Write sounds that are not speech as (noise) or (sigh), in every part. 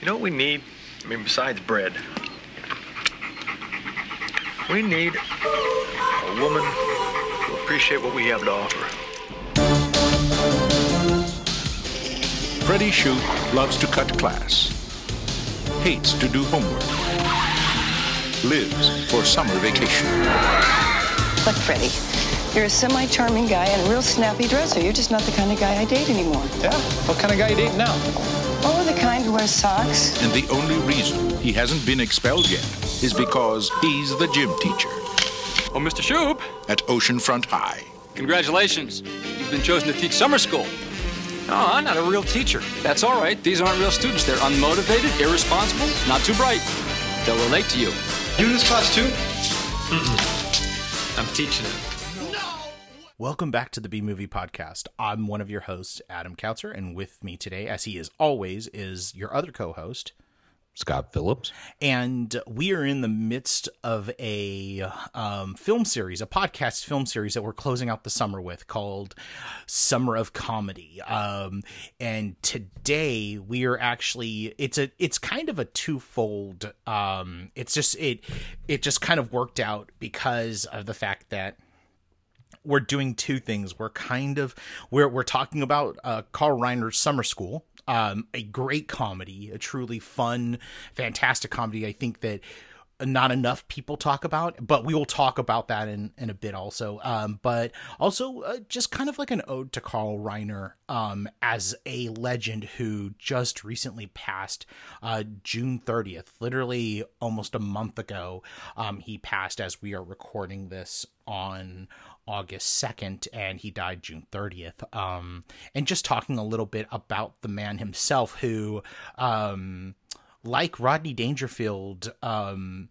You know what we need? I mean, besides bread, we need a woman who appreciate what we have to offer. Freddie Shoop loves to cut class, hates to do homework, lives for summer vacation. Look, Freddie, you're a semi-charming guy and a real snappy dresser. You're just not the kind of guy I date anymore. Yeah? What kind of guy you dating now? Oh, the kind who wears socks. And the only reason he hasn't been expelled yet is because he's the gym teacher Oh, Mr. Shoop, at Oceanfront High. congratulations. You've been chosen to teach summer school. No, I'm not a real teacher. That's all right. These aren't real students. They're unmotivated, irresponsible, not too bright. They'll relate to you. You in this class too? Mm-hmm. I'm teaching it. Welcome back to the B Movie Podcast. I'm one of your hosts, Adam Kautzer, and with me today, as he is always, is your other co host. Scott Phillips. And we are in the midst of a um, film series, a podcast film series that we're closing out the summer with called Summer of Comedy. Um, and today we are actually it's a it's kind of a twofold. Um, it's just it it just kind of worked out because of the fact that we're doing two things. We're kind of we're we're talking about uh, Carl Reiner's Summer School, um, a great comedy, a truly fun, fantastic comedy. I think that not enough people talk about, but we will talk about that in, in a bit also. Um, but also uh, just kind of like an ode to Carl Reiner um, as a legend who just recently passed uh, June 30th, literally almost a month ago. Um, he passed as we are recording this on August 2nd, and he died June 30th. Um, and just talking a little bit about the man himself who, um, like Rodney Dangerfield, um,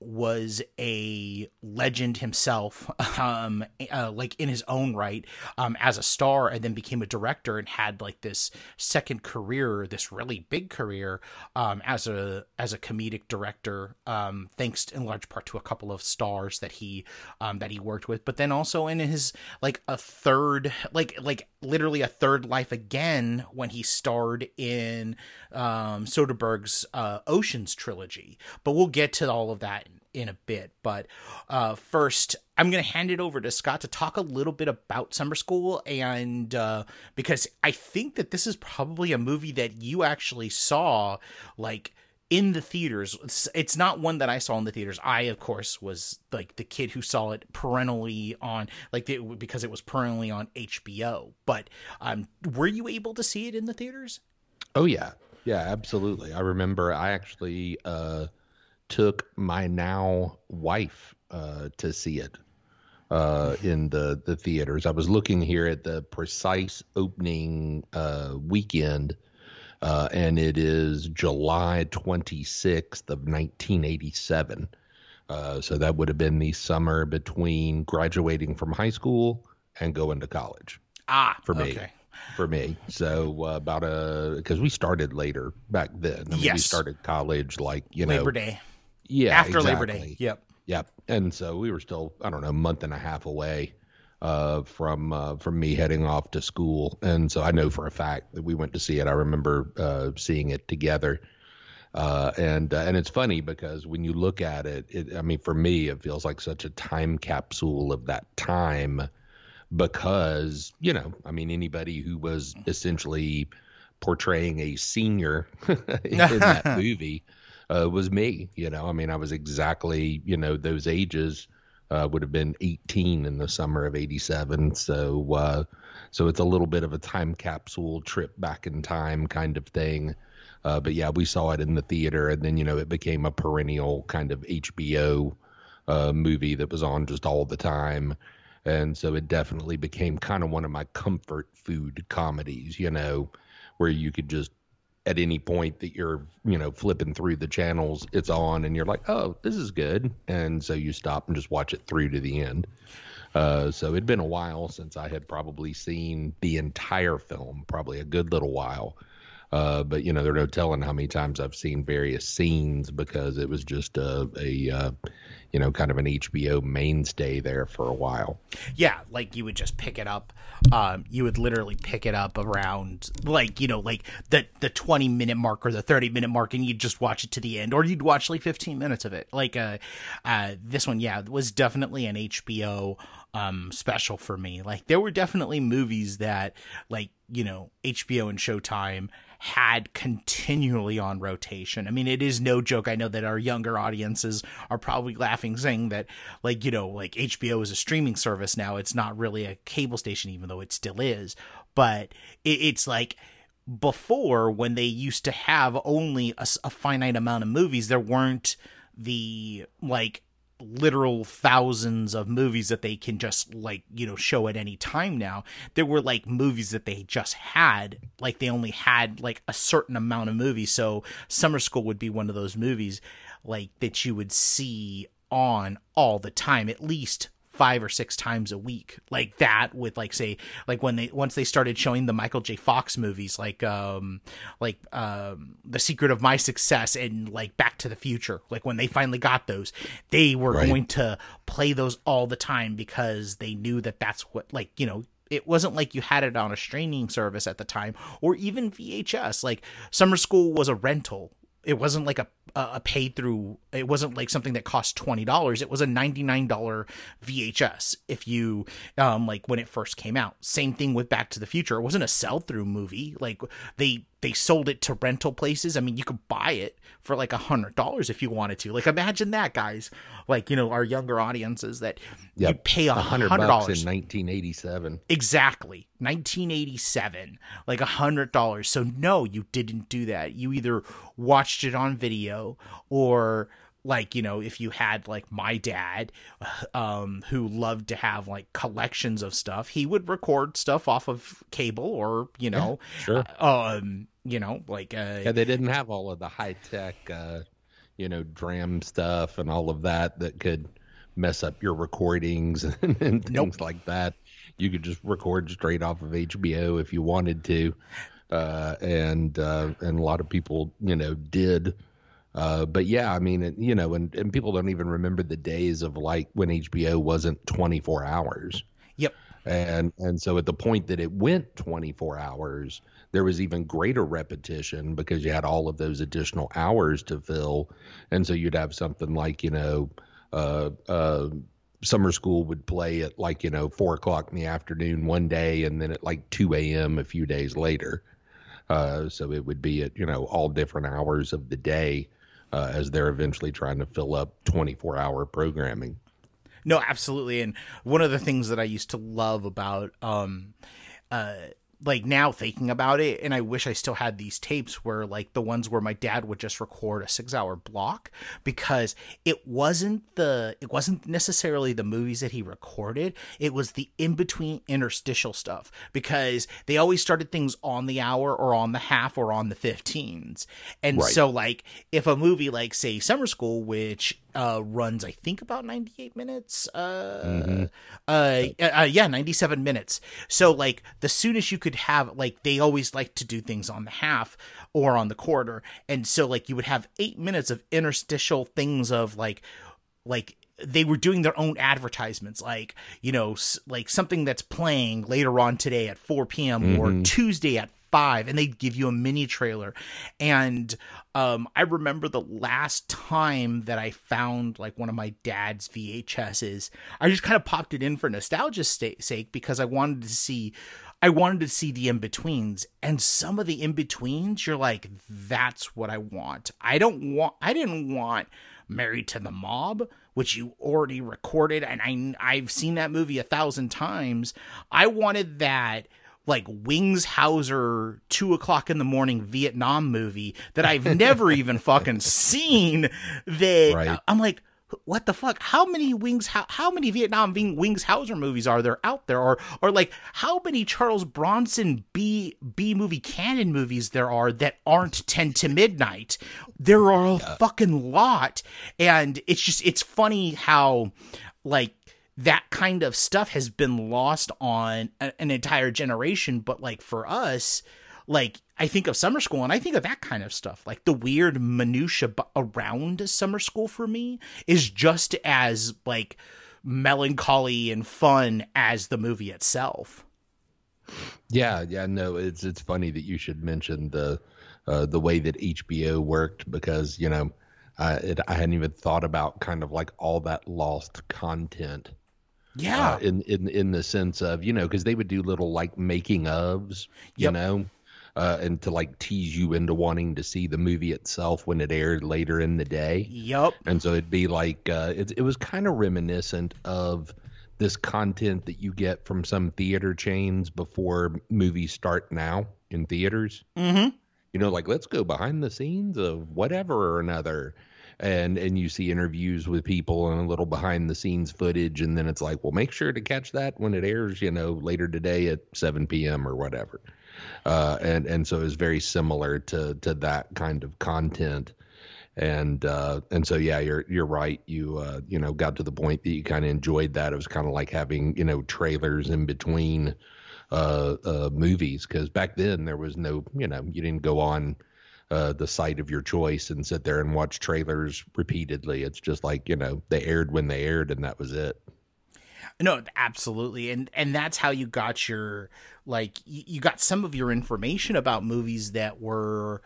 was a legend himself, (laughs) um, uh, like in his own right, um, as a star, and then became a director and had like this second career, this really big career, um, as a as a comedic director, um, thanks in large part to a couple of stars that he um, that he worked with, but then also in his like a third, like like literally a third life again when he starred in um, Soderbergh's uh, Oceans trilogy. But we'll get to all of that in a bit. But uh, first, I'm going to hand it over to Scott to talk a little bit about Summer School, and uh, because I think that this is probably a movie that you actually saw, like in the theaters. It's, it's not one that I saw in the theaters. I, of course, was like the kid who saw it perennially on, like the, because it was perennially on HBO. But um, were you able to see it in the theaters? Oh yeah, yeah, absolutely. I remember I actually uh, took my now wife uh, to see it uh, in the the theaters. I was looking here at the precise opening uh, weekend, uh, and it is July 26th of 1987. Uh, so that would have been the summer between graduating from high school and going to college Ah, for me. okay. For me, so uh, about a because we started later back then. I mean, we Yes. started college like you know Labor Day. Yeah, After Labor Day. Yep. Yep. And so we were still, I don't know, a month and a half away uh, from uh, from me heading off to school. And so I know for a fact that we went to see it. I remember uh, seeing it together. Uh, and uh, and it's funny because when you look at it, it, I mean, for me, it feels like such a time capsule of that time because you know, I mean, anybody who was essentially portraying a senior (laughs) in that (laughs) movie uh, was me. You know, I mean, I was exactly, you know, those ages. Uh, would have been 18 in the summer of 87. So, uh, so it's a little bit of a time capsule trip back in time kind of thing. Uh, but yeah, we saw it in the theater, and then you know it became a perennial kind of HBO uh, movie that was on just all the time, and so it definitely became kind of one of my comfort food comedies. You know, where you could just at any point that you're you know flipping through the channels it's on and you're like oh this is good. And so you stop and just watch it through to the end. Uh, so it'd been a while since i had probably seen the entire film probably a good little while. Uh, but you know, there's no telling how many times I've seen various scenes because it was just a, a uh, you know, kind of an HBO mainstay there for a while. Yeah, like you would just pick it up. Um, you would literally pick it up around like you know, like the the twenty minute mark or the thirty minute mark, and you'd just watch it to the end, or you'd watch like fifteen minutes of it. Like uh, uh this one, yeah, was definitely an HBO um special for me. Like there were definitely movies that like you know HBO and Showtime had continually on rotation. I mean, it is no joke. I know that our younger audiences are probably laughing, saying that, like, you know, like HBO is a streaming service now. It's not really a cable station, even though it still is. But it's like, before when they used to have only a, a finite amount of movies there weren't the like literal thousands of movies that they can just like you know show at any time now. There were like movies that they just had like they only had like a certain amount of movies. So summer school would be one of those movies like that you would see on all the time at least five or six times a week like that with like say like when they once they started showing the michael j fox movies like um like um the secret of my success and like back to the future like when they finally got those they were Right. going to play those all the time because they knew that that's what like you know it wasn't like you had it on a streaming service at the time or even VHS. Like Summer School was a rental. It wasn't like a a pay through. It wasn't like something that cost twenty dollars. It was a ninety nine dollar VHS. If you um like when it first came out. Same thing with Back to the Future. It wasn't a sell through movie. Like they they sold it to rental places. I mean, you could buy it for like a hundred dollars if you wanted to. Like imagine that, guys. Like you know our younger audiences that you Yep. pay a hundred dollars in 1987. Exactly. 1987. Like a hundred dollars. So no, you didn't do that. You either watched it on video or like, you know, if you had like my dad, um, who loved to have like collections of stuff, he would record stuff off of cable or, you know, sure. um, you know, like, uh, Yeah, they didn't have all of the high tech, uh, you know, dram stuff and all of that that could mess up your recordings (laughs) and, and things Nope. like that. You could just record straight off of HBO if you wanted to, uh, and uh, and a lot of people, you know, did. Uh, but yeah, I mean, it, you know, and, and people don't even remember the days of like when HBO wasn't 24 hours yep. and and so at the point that it went 24 hours there was even greater repetition because you had all of those additional hours to fill. And so you'd have something like you know uh uh summer school would play at like you know four o'clock in the afternoon one day and then at like 2 a.m a few days later. Uh so it would be at you know all different hours of the day uh, as they're eventually trying to fill up 24 hour programming No, absolutely. And one of the things that I used to love about um uh like now thinking about it and I wish I still had these tapes where like the ones where my dad would just record a 6-hour block because it wasn't the it wasn't necessarily the movies that he recorded it was the in between interstitial stuff because they always started things on the hour or on the half or on the 15s and Right. so like if a movie like say Summer School which uh runs I think about 98 minutes. Uh uh, uh yeah 97 minutes. So like the soonest you could have like they always like to do things on the half or on the quarter. And so like you would have 8 minutes of interstitial things of like like they were doing their own advertisements. Like you know like something that's playing later on today at 4 p.m or tuesday at 5 and they'd give you a mini trailer and um i remember the last time that i found like one of my dad's vhs's i just kind of popped it in for nostalgia's sta- sake because i wanted to see I wanted to see the in betweens, and some of the in betweens, you're like, that's what I want. I don't want, I didn't want Married to the Mob, which you already recorded, and I, I've seen that movie a thousand times. I wanted that like Wings Hauser two o'clock in the morning Vietnam movie that I've never (laughs) even fucking seen. That Right. I'm like, what the fuck? How many wings? How, how many Vietnam Wings Hauser movies are there out there? Or or like how many Charles Bronson B B movie Cannon movies there are that aren't Ten to Midnight? There are a fucking lot, and it's just it's funny how like that kind of stuff has been lost on a- an entire generation. But like for us, like I think of summer school and I think of that kind of stuff. Like the weird minutia around summer school for me is just as like melancholy and fun as the movie itself. Yeah, yeah, no, it's it's funny that you should mention the uh, the way that HBO worked because you know I it, I hadn't even thought about kind of like all that lost content. Yeah, uh, in in in the sense of you know because they would do little like making ofs, you yep. know, uh, and to like tease you into wanting to see the movie itself when it aired later in the day. Yep. And so it'd be like uh, it it was kind of reminiscent of this content that you get from some theater chains before movies start now in theaters. Mm-hmm. You know, like let's go behind the scenes of whatever or another. And and you see interviews with people and a little behind the scenes footage, and then it's like, well, make sure to catch that when it airs, you know, later today at 7 p.m. or whatever. Uh, and and so it's very similar to to that kind of content and uh, and so yeah, you're you're right. You uh, you know got to the point that you kind of enjoyed that. It was kind of like having you know trailers in between uh, uh, movies because back then there was no you know you didn't go on uh, the site of your choice and sit there and watch trailers repeatedly. It's just like you know they aired when they aired and that was it. No, absolutely, and and that's how you got your like you got some of your information about movies that were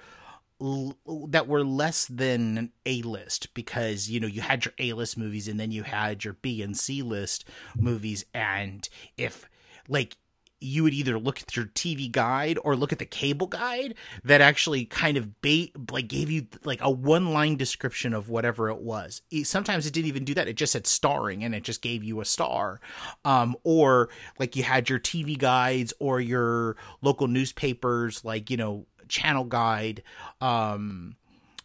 that were less than a list because you know you had your A list movies and then you had your B and C list movies and if like you would either look at your TV guide or look at the cable guide that actually kind of bait like gave you like a one line description of whatever it was. Sometimes it didn't even do that. It just said starring and it just gave you a star. Um, or like you had your TV guides or your local newspapers, like, you know, channel guide um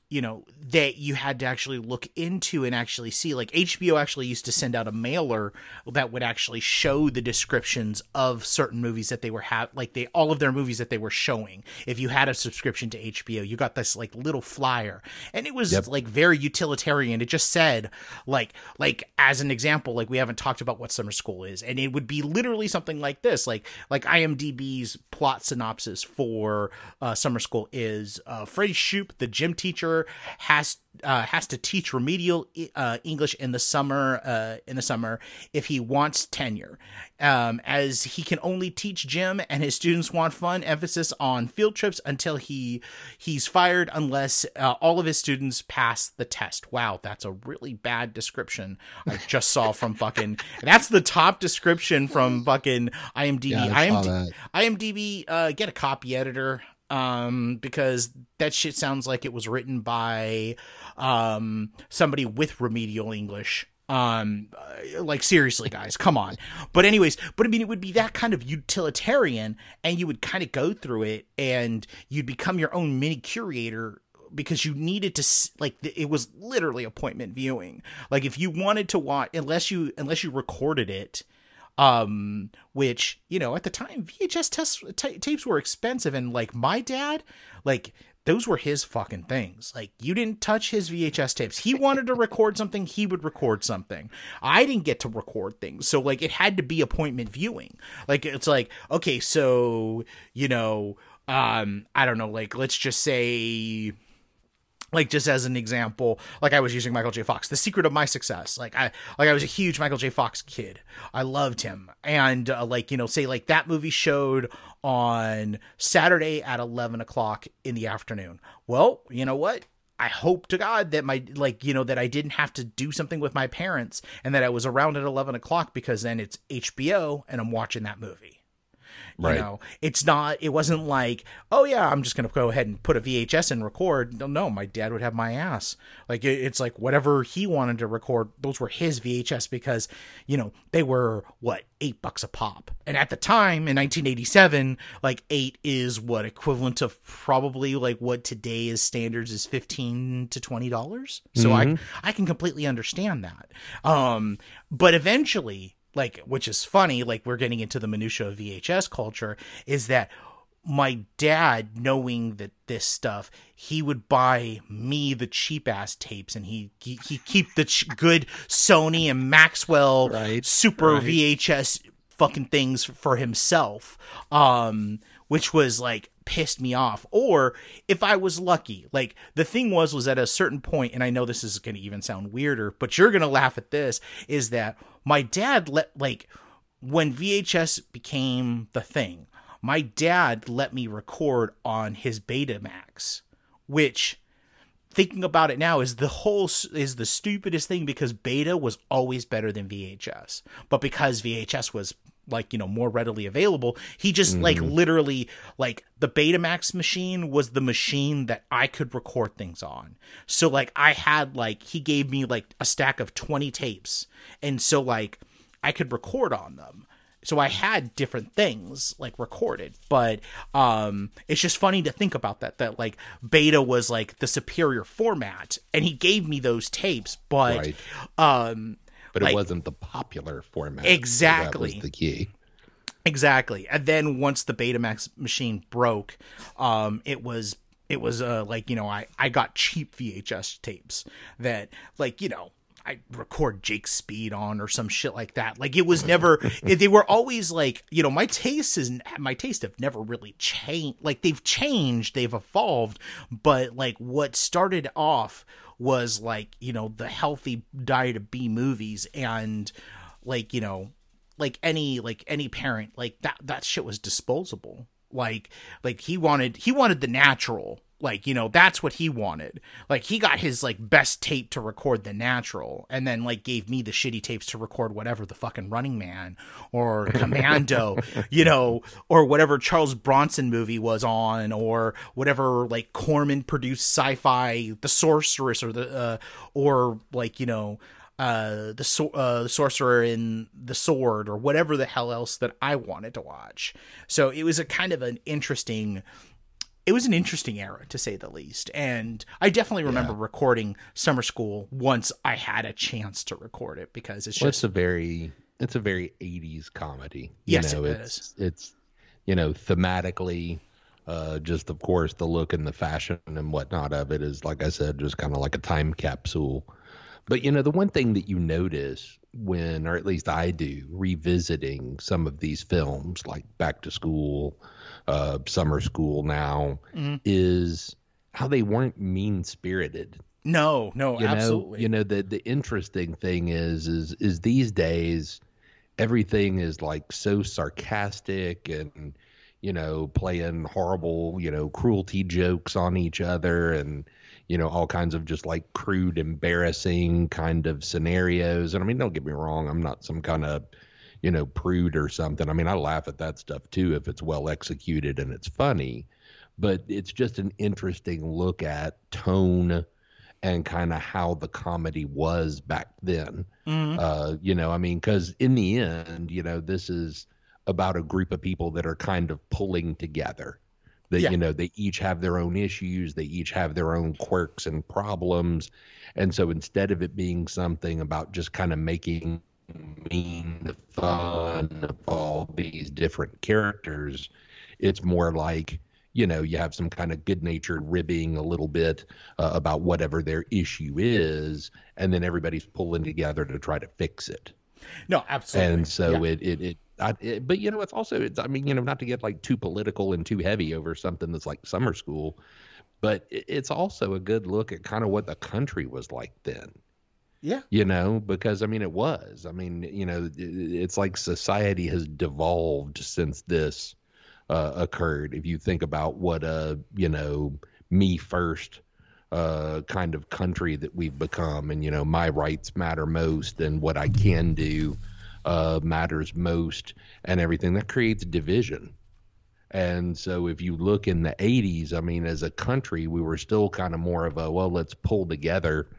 you know that you had to actually look into and actually see. Like HBO actually used to send out a mailer that would actually show the descriptions of certain movies that they were have like they all of their movies that they were showing. If you had a subscription to HBO you got this like little flyer. And it was yep. like very utilitarian. It just said like like as an example like we haven't talked about what summer school is. And it would be literally something like this like like IMDb's plot synopsis for uh, summer school is uh, Freddie Shoop the gym teacher has uh, has to teach remedial uh, English in the summer uh, in the summer if he wants tenure, um, as he can only teach gym and his students want fun. Emphasis on field trips until he he's fired unless uh, all of his students pass the test. Wow, that's a really bad description I (laughs) just saw from fucking. That's the top description from fucking IMDb. Yeah, IMDb, IMDb uh, get a copy editor um, because that shit sounds like it was written by um, somebody with remedial English. Um, uh, like seriously, guys, come on. But anyways, but I mean, it would be that kind of utilitarian, and you would kind of go through it, and you'd become your own mini curator because you needed to like it was literally appointment viewing. Like if you wanted to watch, unless you unless you recorded it um, which you know at the time VHS t- tapes were expensive, and like my dad, like those were his fucking things. Like you didn't touch his VHS tapes. He wanted to record something, he would record something. I didn't get to record things. So like it had to be appointment viewing. Like it's like, okay, so, you know, um I don't know, like let's just say like just as an example like i was using michael j. Fox the secret of my success. Like i like i was a huge michael j. Fox kid. I loved him. And uh, like you know say like that movie showed on saturday at 11 o'clock in the afternoon. Well you know what? I hope to God that my like you know that I didn't have to do something with my parents and that I was around at eleven o'clock because then it's HBO and I'm watching that movie. Right. You know, it's not. It wasn't like, oh yeah, I'm just gonna go ahead and put a VHS and record. No, no, my dad would have my ass. Like it's like whatever he wanted to record. Those were his VHS because, you know, they were what eight bucks a pop. And at the time in 1987, like eight is what equivalent to probably like what today is standards is 15 to 20 dollars. So mm-hmm. I I can completely understand that. Um, but eventually like which is funny like we're getting into the minutia of vhs culture is that my dad knowing that this stuff he would buy me the cheap ass tapes and he he, he keep the ch- good sony and Maxell right, super right. vhs fucking things for himself um which was like pissed me off or if i was lucky like the thing was was at a certain point and i know this is going to even sound weirder but you're going to laugh at this is that my dad let like when vhs became the thing my dad let me record on his betamax which thinking about it now is the whole is the stupidest thing because beta was always better than VHS. But because VHS was like, you know, more readily available, he just mm-hmm. like literally like the Betamax machine was the machine that I could record things on. So like I had like he gave me like a stack of 20 tapes. And so like I could record on them so I had different things like recorded, but um it's just funny to think about that that like beta was like the superior format and he gave me those tapes, but right. um but like, it wasn't the popular format. Exactly. So that was the key. Exactly. And then once the Betamax machine broke, um it was it was uh like, you know, I I got cheap VHS tapes that like, you know, I record Jake Speed on or some shit like that. Like it was never (laughs) they were always like, you know, my taste is my taste have never really changed. Like they've changed, they've evolved, but like what started off was like, you know, the healthy diet of B movies and like, you know, like any like any parent, like that that shit was disposable. Like like he wanted he wanted the natural like, you know, that's what he wanted. Like he got his like best tape to record the natural and then like gave me the shitty tapes to record whatever the fucking running man or (laughs) commando, you know, or whatever Charles Bronson movie was on or whatever like Corman produced sci-fi The Sorceress or the uh or like, you know, uh, the so- uh, the sorcerer in the sword or whatever the hell else that I wanted to watch. So it was a kind of an interesting it was an interesting era to say the least and i definitely remember yeah. recording summer school once i had a chance to record it because it's well, just it's a very it's a very 80s comedy you yes know, it it's is. it's you know thematically uh, just of course the look and the fashion and whatnot of it is like i said just kind of like a time capsule but you know the one thing that you notice when or at least i do revisiting some of these films like back to school uh, summer school now mm-hmm. is how they weren't mean spirited. No, no, you absolutely. Know, you know the the interesting thing is is is these days everything is like so sarcastic and you know playing horrible you know cruelty jokes on each other and you know all kinds of just like crude embarrassing kind of scenarios and i mean don't get me wrong i'm not some kind of you know, prude or something. I mean, I laugh at that stuff too if it's well executed and it's funny, but it's just an interesting look at tone and kind of how the comedy was back then. Mm-hmm. Uh, you know, I mean, because in the end, you know, this is about a group of people that are kind of pulling together. That yeah. you know, they each have their own issues, they each have their own quirks and problems, and so instead of it being something about just kind of making mean the fun of all these different characters. It's more like you know you have some kind of good natured ribbing a little bit uh, about whatever their issue is, and then everybody's pulling together to try to fix it. No, absolutely. And so yeah. it it it, I, it, but you know it's also it's I mean you know not to get like too political and too heavy over something that's like summer school, but it's also a good look at kind of what the country was like then. Yeah. You know, because I mean, it was. I mean, you know, it's like society has devolved since this uh, occurred. If you think about what a, you know, me first uh, kind of country that we've become, and, you know, my rights matter most and what I can do uh, matters most and everything, that creates division. And so if you look in the 80s, I mean, as a country, we were still kind of more of a, well, let's pull together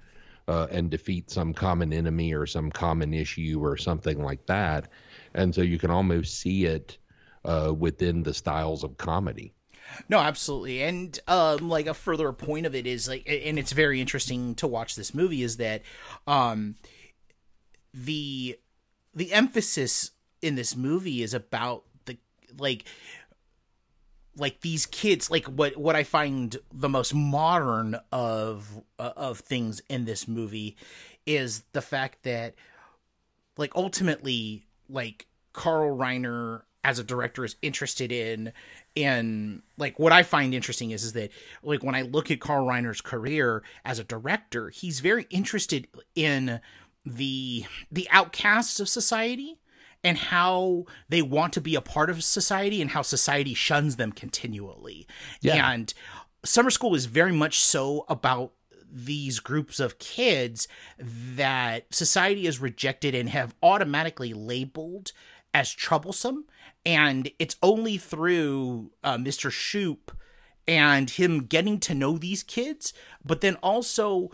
uh, and defeat some common enemy or some common issue or something like that. And so you can almost see it uh, within the styles of comedy. No, absolutely. And um like a further point of it is like and it's very interesting to watch this movie is that um the the emphasis in this movie is about the like like these kids like what what i find the most modern of uh, of things in this movie is the fact that like ultimately like carl reiner as a director is interested in in like what I find interesting is is that like when I look at Carl Reiner's career as a director, he's very interested in the the outcasts of society and how they want to be a part of society and how society shuns them continually. Yeah. And summer school is very much so about these groups of kids that society has rejected and have automatically labeled as troublesome and it's only through uh, Mr. Shoop and him getting to know these kids, but then also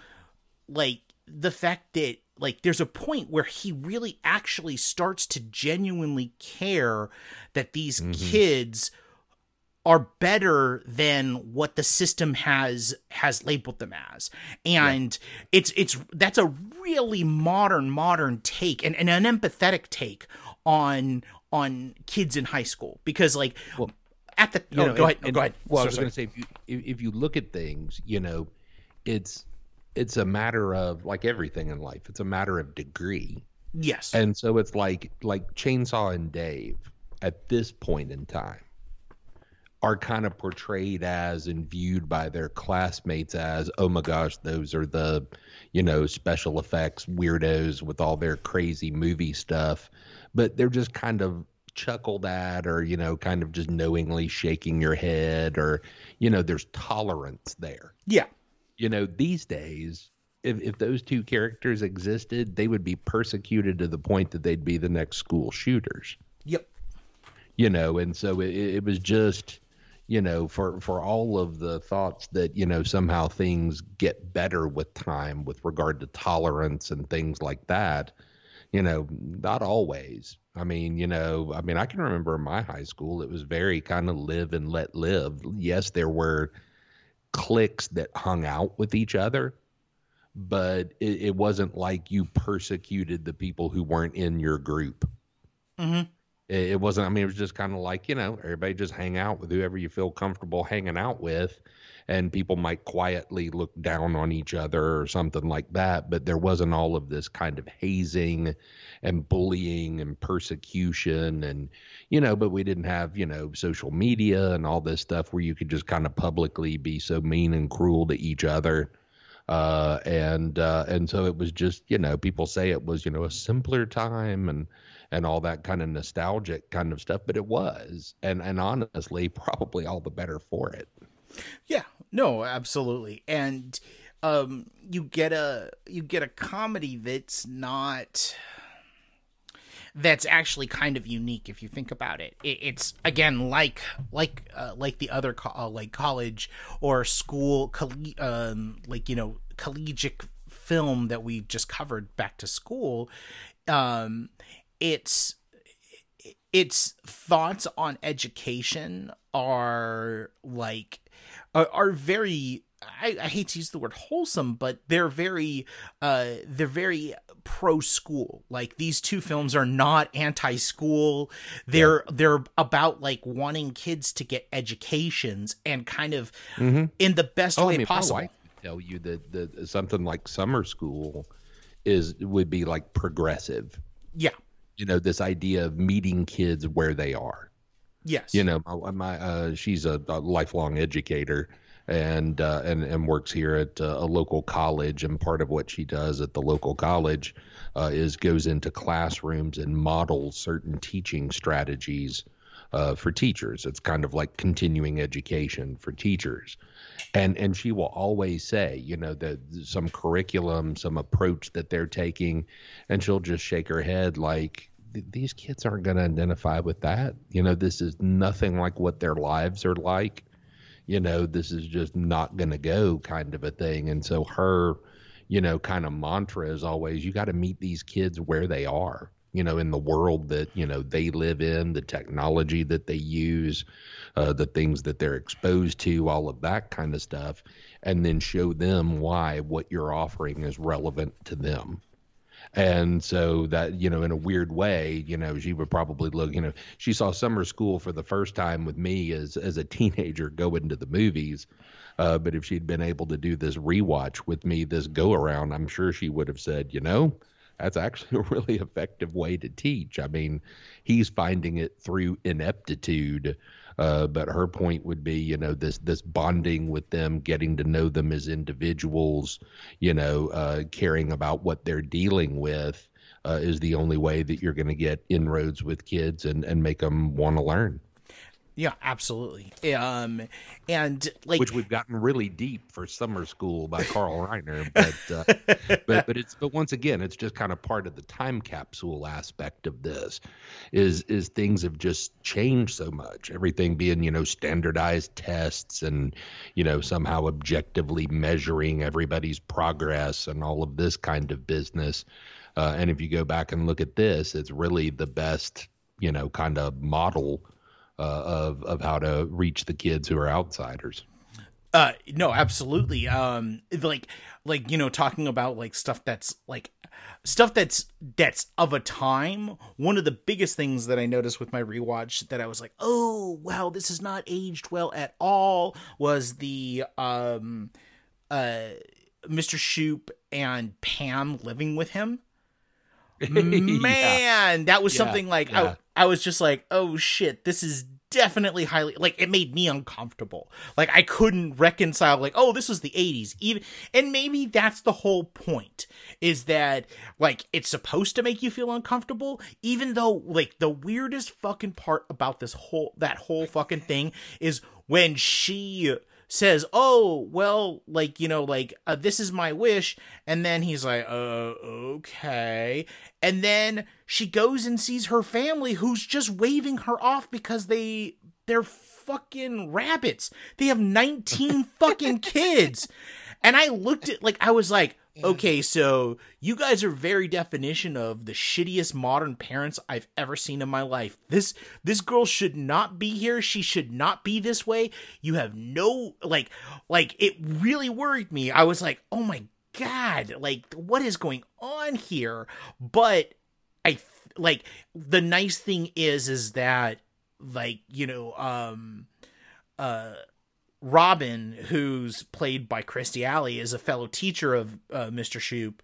like the fact that like there's a point where he really actually starts to genuinely care that these mm-hmm. kids are better than what the system has has labeled them as. And it's it's that's a really modern modern take and, and an empathetic take on on kids in high school because like at the you oh, know, go and- ahead. No, and- go ahead. Well, I was going to say if you if you look at things, you know, it's it's a matter of like everything in life. It's a matter of degree, yes. And so it's like like Chainsaw and Dave at this point in time are kind of portrayed as and viewed by their classmates as oh my gosh those are the you know special effects weirdos with all their crazy movie stuff. But they're just kind of chuckled at or you know kind of just knowingly shaking your head or you know there's tolerance there. Yeah you know these days if, if those two characters existed they would be persecuted to the point that they'd be the next school shooters. Yep. You know and so it, it was just you know for for all of the thoughts that you know somehow things get better with time with regard to tolerance and things like that you know not always. I mean you know i mean i can remember in my high school it was very kind of live and let live. Yes there were cliques that hung out with each other but it, it wasn't like you persecuted the people who weren't in your group. Mm-hmm. It, it wasn't i mean it was just kind of like you know everybody just hang out with whoever you feel comfortable hanging out with and people might quietly look down on each other or something like that but there wasn't all of this kind of hazing and bullying and persecution and you know but we didn't have you know social media and all this stuff where you could just kind of publicly be so mean and cruel to each other. Uh, and uh, and so it was just you know people say it was you know a simpler time and and all that kind of nostalgic kind of stuff, but it was. And and honestly probably all the better for it. Yeah, no, absolutely. And um you get a you get a comedy that's not that's actually kind of unique if you think about it. it it's again like like uh, like the other co- uh, like college or school colle- um like you know collegiate film that we just covered back to school um it's its thoughts on education are like are, are very I, I hate to use the word wholesome, but they're very uh they're very pro school. Like these two films are not anti school. They're they're about like wanting kids to get educations and kind of in the best Oh, way I mean, possible. tell you that that something like summer school is would be like progressive. Yeah. You know, this idea of meeting kids where they are. Yes. you know my, my uh she's a, a lifelong educator and uh and and works here at uh, a local college. And part of what she does at the local college uh is goes into classrooms and models certain teaching strategies uh for teachers. It's kind of like continuing education for teachers. And and she will always say you know that some curriculum some approach that they're taking and she'll just shake her head like "Th- these kids aren't going to identify with that. You know this is nothing like what their lives are like. You know this is just not going to go kind of a thing. And so her you know kind of mantra is always you got to meet these kids where they are you know in the world that you know they live in the technology that they use uh, the things that they're exposed to all of that kind of stuff and then show them why what you're offering is relevant to them and so that you know in a weird way you know she would probably look you know she saw summer school for the first time with me as as a teenager going to the movies uh, but if she'd been able to do this rewatch with me this go around i'm sure she would have said you know that's actually (laughs) a really effective way to teach. I mean, he's finding it through ineptitude. Uh, but her point would be, you know, this this bonding with them, getting to know them as individuals, you know, uh, caring about what they're dealing with, uh, is the only way that you're going to get inroads with kids and and make them want to learn. Yeah, absolutely. Um, and like which we've gotten really deep for summer school by Carl (laughs) Reiner, but uh, but but it's but once again, it's just kind of part of the time capsule aspect of this. Is is things have just changed so much. Everything being you know standardized tests and you know somehow objectively measuring everybody's progress and all of this kind of business. Uh, and if you go back and look at this, it's really the best you know kind of model uh, of of how to reach the kids who are outsiders. Uh, no, absolutely. Um, like, like you know, talking about like stuff that's like stuff that's that's of a time. One of the biggest things that I noticed with my rewatch that I was like, oh wow, this is not aged well at all. Was the um, uh, Mr. Shoop and Pam living with him? (laughs) Man, yeah. that was yeah, something like yeah. I, I was just like, oh shit, this is definitely highly like it made me uncomfortable. Like I couldn't reconcile like, oh, this was the 80s. Even and maybe that's the whole point is that like it's supposed to make you feel uncomfortable even though like the weirdest fucking part about this whole that whole fucking thing is when she says, "Oh, well, like, you know, like uh, this is my wish." And then he's like, "Uh, okay." And then she goes and sees her family who's just waving her off because they they're fucking rabbits. They have 19 (laughs) fucking kids. And I looked at like I was like, okay, so you guys are very definition of the shittiest modern parents I've ever seen in my life. This this girl should not be here. She should not be this way. You have no like like it really worried me. I was like, "Oh my god, like what is going on here?" But I like the nice thing is is that like, you know, um uh Robin, who's played by Kirstie Alley, is a fellow teacher of uh, Mr. Shoop,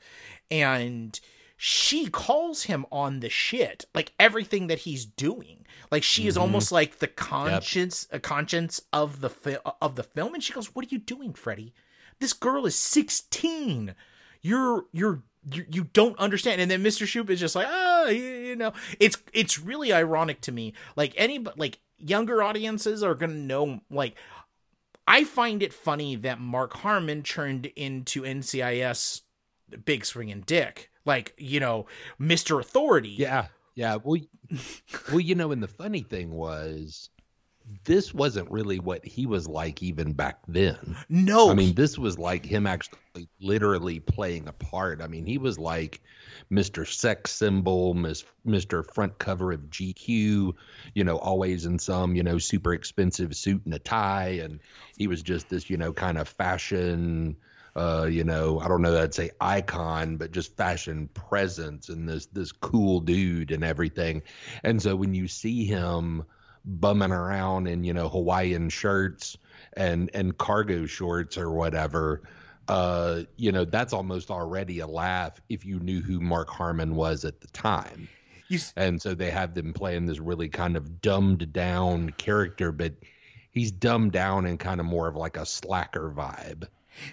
and she calls him on the shit, like everything that he's doing. Like she mm-hmm. is almost like the conscience, yep. a conscience of the fi- of the film, and she goes, "What are you doing, Freddie? This girl is sixteen. You're you're you, you don't understand and then mr shoop is just like oh you, you, know it's it's really ironic to me like any like younger audiences are gonna know like I find it funny that Mark Harmon turned into NCIS Big Swinging Dick, like you know, Mister Authority. Yeah, yeah. Well, (laughs) well, you know, and the funny thing was, this wasn't really what he was like even back then. No, I mean, this was like him actually literally playing a part. I mean, he was like Mr. Sex Symbol, Mr. Front Cover of GQ, you know, always in some, you know, super expensive suit and a tie. And he was just this, you know, kind of fashion, uh, you know, I don't know that I'd say icon, but just fashion presence and this this cool dude and everything. And so when you see him bumming around in, you know, Hawaiian shirts and and cargo shorts or whatever, uh, you know, that's almost already a laugh if you knew who Mark Harmon was at the time. You... And so they have them playing this really kind of dumbed down character, but he's dumbed down in kind of more of like a slacker vibe.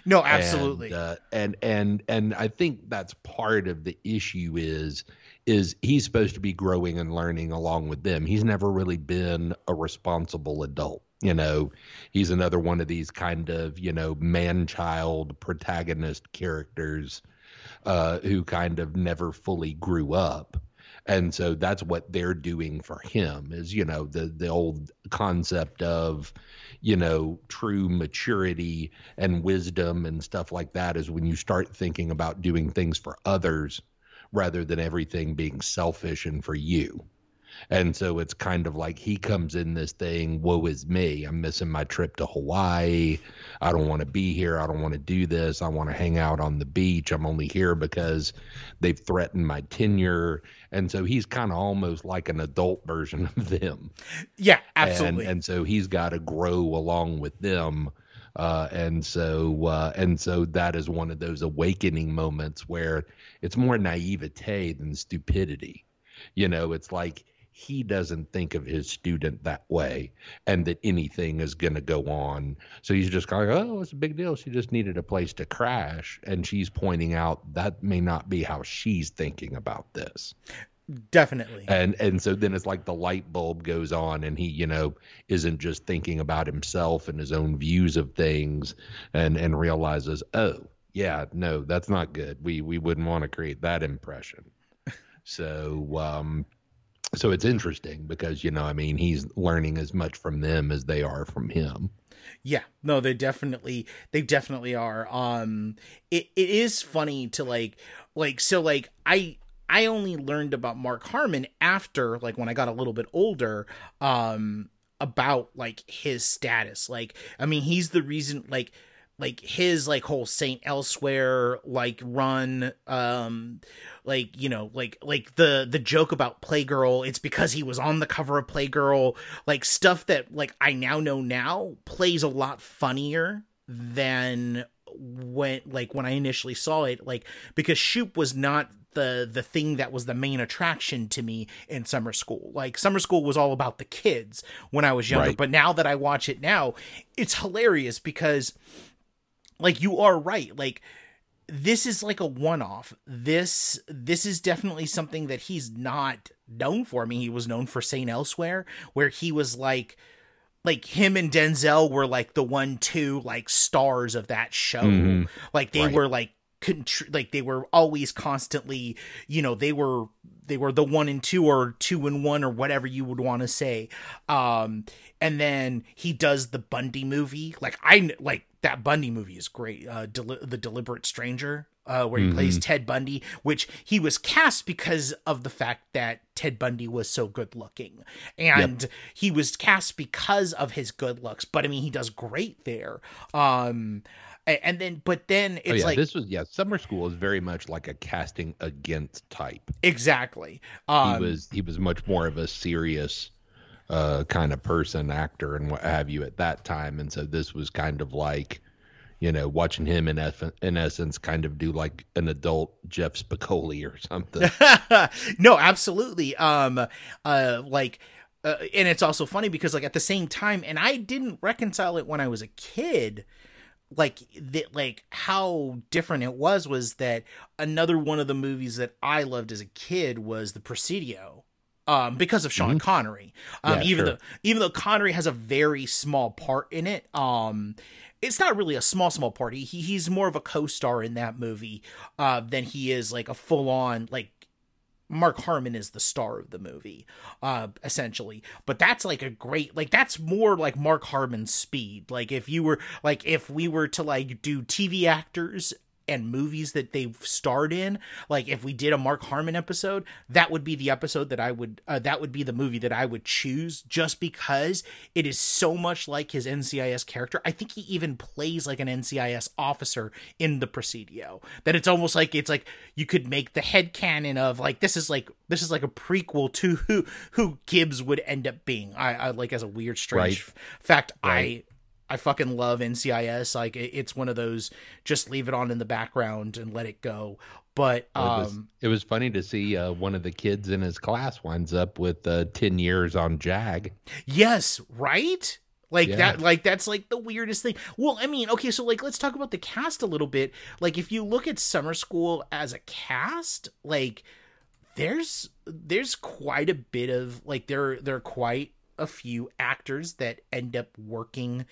No, absolutely. And, uh, and and and I think that's part of the issue is is he's supposed to be growing and learning along with them. He's never really been a responsible adult. You know, he's another one of these kind of, you know, man child protagonist characters uh, who kind of never fully grew up. And so that's what they're doing for him is, you know, the the old concept of, you know, true maturity and wisdom and stuff like that is when you start thinking about doing things for others rather than everything being selfish and for you. And so it's kind of like he comes in this thing, woe is me. I'm missing my trip to Hawaii. I don't want to be here. I don't want to do this. I want to hang out on the beach. I'm only here because they've threatened my tenure. And so he's kind of almost like an adult version of them. Yeah, absolutely. And, and so he's got to grow along with them. Uh, and so uh, and so that is one of those awakening moments where it's more naivete than stupidity. You know, it's like he doesn't think of his student that way and that anything is going to go on. So he's just going, oh, it's a big deal. She just needed a place to crash. And she's pointing out that may not be how she's thinking about this. Definitely. And and so then it's like the light bulb goes on and he, you know, isn't just thinking about himself and his own views of things and and realizes, "Oh, yeah, no, that's not good. We we wouldn't want to create that impression." so um so it's interesting because you know i mean he's learning as much from them as they are from him yeah no they definitely they definitely are um it, it is funny to like like so like i i only learned about mark harmon after like when i got a little bit older um about like his status. Like i mean he's the reason like like his like whole saint elsewhere like run um like you know like like the the joke about playgirl it's because he was on the cover of playgirl. Like stuff that like i now know now plays a lot funnier than when like when i initially saw it like because shoop was not the the thing that was the main attraction to me in summer school. Like summer school was all about the kids when I was younger, Right. but now that I watch it now, it's hilarious because like you are right. Like this is like a one-off. This this is definitely something that he's not known for. I mean, he was known for Saint Elsewhere, where he was like like him and Denzel were like the one two like stars of that show. Mhm. Like they Right. were like contr- like they were always constantly, you know, they were they were the one and two or two and one or whatever you would want to say. Um and then he does the Bundy movie. Like I like that Bundy movie is great. Uh Deli- the Deliberate Stranger uh, where he plays Ted Bundy, which he was cast because of the fact that Ted Bundy was so good looking. And he was cast because of his good looks. But I mean, he does great there. Um, and then, but then it's oh yeah like, this was yeah summer school is very much like a casting against type exactly. Um, he was he was much more of a serious uh kind of person actor and what have you at that time and so this was kind of like you know watching him in eff- in essence kind of do like an adult Jeff Spicoli or something (laughs) no, absolutely. Um, uh, like, uh, and it's also funny because like at the same time, and I didn't reconcile it when I was a kid. Like that, like how different it was was that another one of the movies that I loved as a kid was The Presidio. Um, because of Sean Connery, um, Yeah, even sure. though even though Connery has a very small part in it, um, it's not really a small small part. He he's more of a co-star in that movie, uh, than he is like a full on like Mark Harmon is the star of the movie, uh, essentially. But that's like a great, like that's more like Mark Harmon's speed. Like if you were, like if we were to like do TV actors and movies that they've starred in, like if we did a Mark Harmon episode, that would be the episode that I would, uh, that would be the movie that I would choose, just because it is so much like his NCIS character. I think he even plays like an NCIS officer in the Presidio. That it's almost like it's like you could make the head canon of like this is like this is like a prequel to who who Gibbs would end up being. I, I like as a weird strange Right. fact. Right. I I fucking love NCIS. Like it, it's one of those just leave it on in the background and let it go. But it, was, um it was funny to see uh, one of the kids in his class winds up with uh, 10 years on JAG Yes, right? Like Yeah. that like that's like the weirdest thing. Well, I mean, okay, so like let's talk about the cast a little bit. Like if you look at Summer School as a cast, like there's there's quite a bit of like there there are quite a few actors that end up working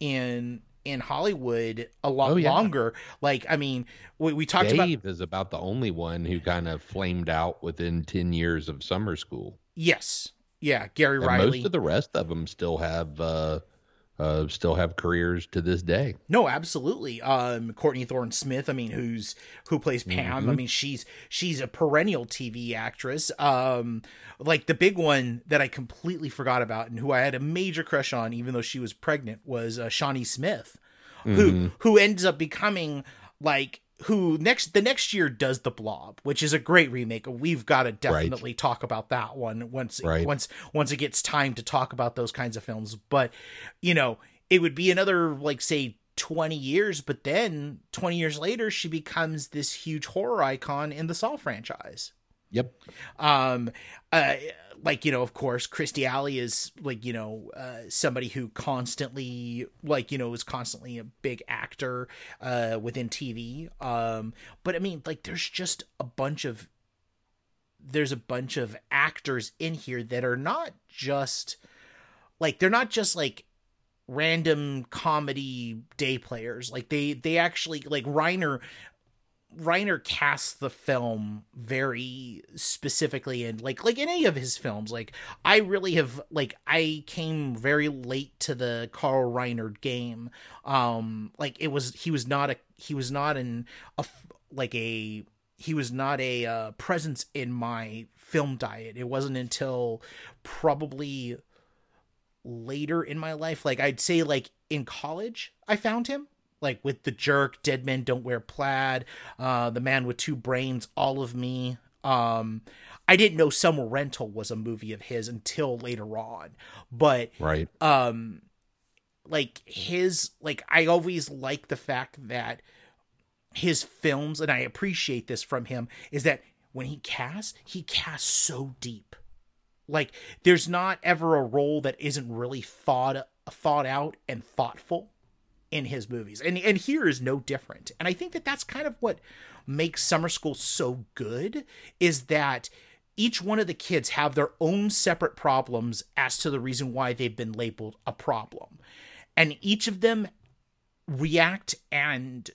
in in Hollywood a lot Oh, yeah. longer. Like I mean, we, we talked about Dave is about the only one who kind of flamed out within 10 years of summer school yes. Yeah, Gary and Riley. most of the rest of them still have uh, uh, still have careers to this day No, absolutely. Um, Courtney Thorne Smith. I mean, who's who plays Pam? I mean, she's she's a perennial TV actress. Um, like the big one that I completely forgot about and who I had a major crush on, even though she was pregnant, was uh, Shawnee Smith, who who ends up becoming like who next the next year does the Blob, which is a great remake. We've got to definitely talk about that one once Right. once once it gets time to talk about those kinds of films. But you know, it would be another like say 20 years, but then 20 years later, she becomes this huge horror icon in the Saw franchise. Yep. Um, uh, like you know, of course, Kirstie Alley is like you know uh, somebody who constantly like you know is constantly a big actor uh, within TV. Um, but I mean, like, there's just a bunch of there's a bunch of actors in here that are not just like they're not just like random comedy day players like they they actually like reiner reiner casts the film very specifically and like like any of his films like i really have like i came very late to the carl reiner game um like it was he was not a he was not in a like a he was not a uh, presence in my film diet. It wasn't until probably later in my life, like I'd say like in college, I found him. Like with the jerk, Dead Men Don't Wear Plaid, uh, The Man with Two Brains, All of Me. Um, I didn't know Summer Rental was a movie of his until later on. But right. um like his like I always like the fact that his films, and I appreciate this from him, is that when he casts, he casts so deep. Like there's not ever a role that isn't really thought thought out and thoughtful in his movies. And and here is no different. And I think that that's kind of what makes Summer School so good is that each one of the kids have their own separate problems as to the reason why they've been labeled a problem. And each of them react and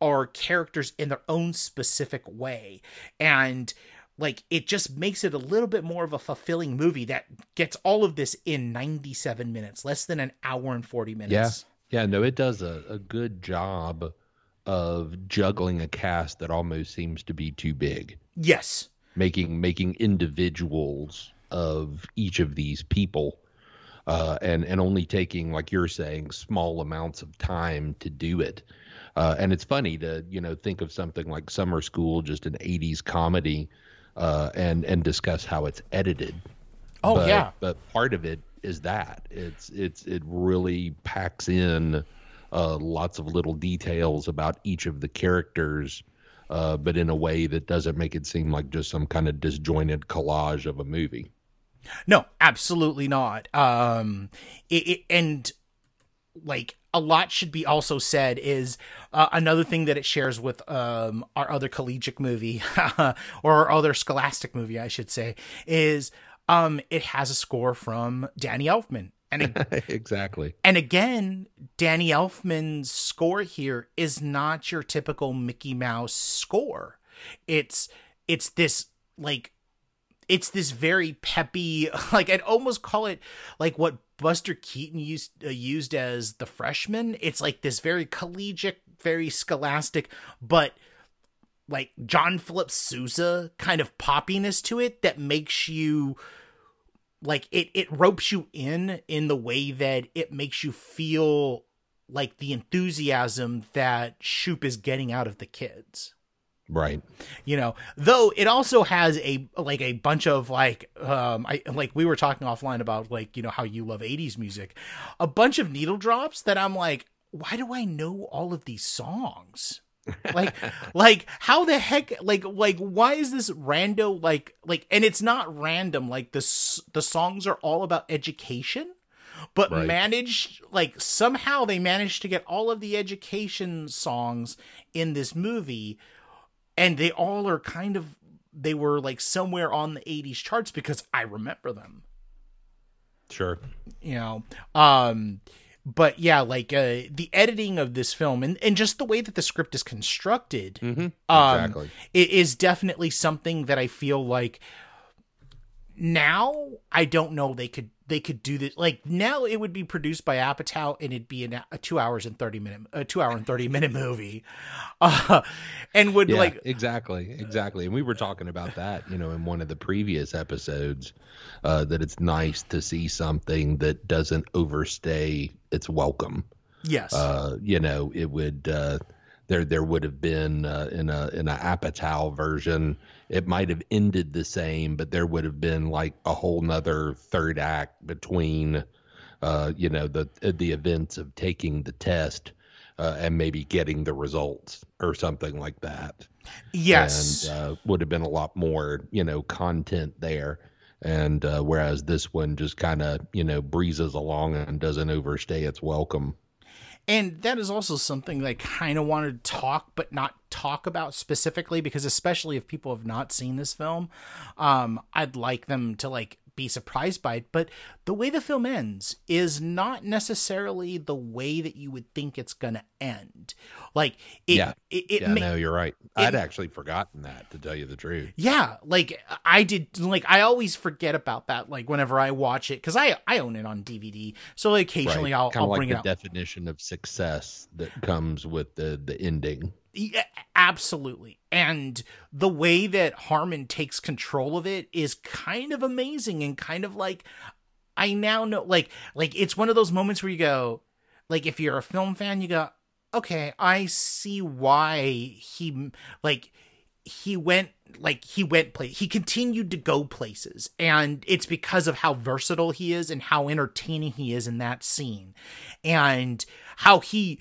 are characters in their own specific way and like it just makes it a little bit more of a fulfilling movie that gets all of this in 97 minutes less than an hour and 40 minutes yeah no it does a, a good job of juggling a cast that almost seems to be too big yes making making individuals of each of these people uh, and and only taking like you're saying small amounts of time to do it uh, and it's funny to you know think of something like Summer School, just an '80s comedy, uh, and and discuss how it's edited. Oh but, yeah. But part of it is that it's it's it really packs in uh, lots of little details about each of the characters. Uh, but in a way that doesn't make it seem like just some kind of disjointed collage of a movie. No, absolutely not. Um, it, it, and like a lot should be also said is uh, another thing that it shares with um, our other collegiate movie (laughs) or our other scholastic movie, I should say, is um, it has a score from Danny Elfman. And (laughs) exactly. And again, Danny Elfman's score here is not your typical Mickey Mouse score. It's it's this like it's this very peppy (laughs) like I'd almost call it like what Buster Keaton used uh, used as the freshman. It's like this very collegiate, very scholastic, but like John Philip Sousa kind of poppiness to it that makes you like it it ropes you in in the way that it makes you feel like the enthusiasm that Shoop is getting out of the kids. Right. You know, though it also has a like a bunch of like um I like we were talking offline about like, you know, how you love 80s music. A bunch of needle drops that I'm like, why do I know all of these songs? Like like how the heck like like why is this rando like like and it's not random like the the songs are all about education but right. managed like somehow they managed to get all of the education songs in this movie and they all are kind of they were like somewhere on the 80s charts because I remember them. Sure. You know, um but yeah, like uh the editing of this film and and just the way that the script is constructed mm-hmm. um exactly. it is definitely something that I feel like now I don't know they could they could do this. Like now it would be produced by Apatow and it'd be an, a two hours and 30 minute a two hour and 30 minute movie. (laughs) Uh, and would yeah, like exactly exactly. And we were talking about that you know in one of the previous episodes uh, that it's nice to see something that doesn't overstay its welcome. Yes. Uh, you know it would uh, there there would have been uh, in a in a Apatow version it might have ended the same, but there would have been like a whole nother third act between uh, you know, the the events of taking the test uh, and maybe getting the results or something like that. Yes, and uh, would have been a lot more, you know, content there. And uh, whereas this one just kind of, you know, breezes along and doesn't overstay its welcome. And that is also something that I kind of wanted to talk, but not talk about specifically, because especially if people have not seen this film, um, I'd like them to like be surprised by it. But the way the film ends is not necessarily the way that you would think it's going to end. Like, it, yeah, it, it yeah, ma- no, you're right. I'd actually forgotten that to tell you the truth. yeah, like I did. Like I always forget about that. Like whenever I watch it, because I I own it on DVD, so occasionally I'll kind I'll of like bring the it out. definition of success that comes with the the ending. Absolutely. And the way that Harmon takes control of it is kind of amazing and kind of like I now know like like it's one of those moments where you go like if you're a film fan you go okay, I see why he like he went like he went place he continued to go places and it's because of how versatile he is and how entertaining he is in that scene and how he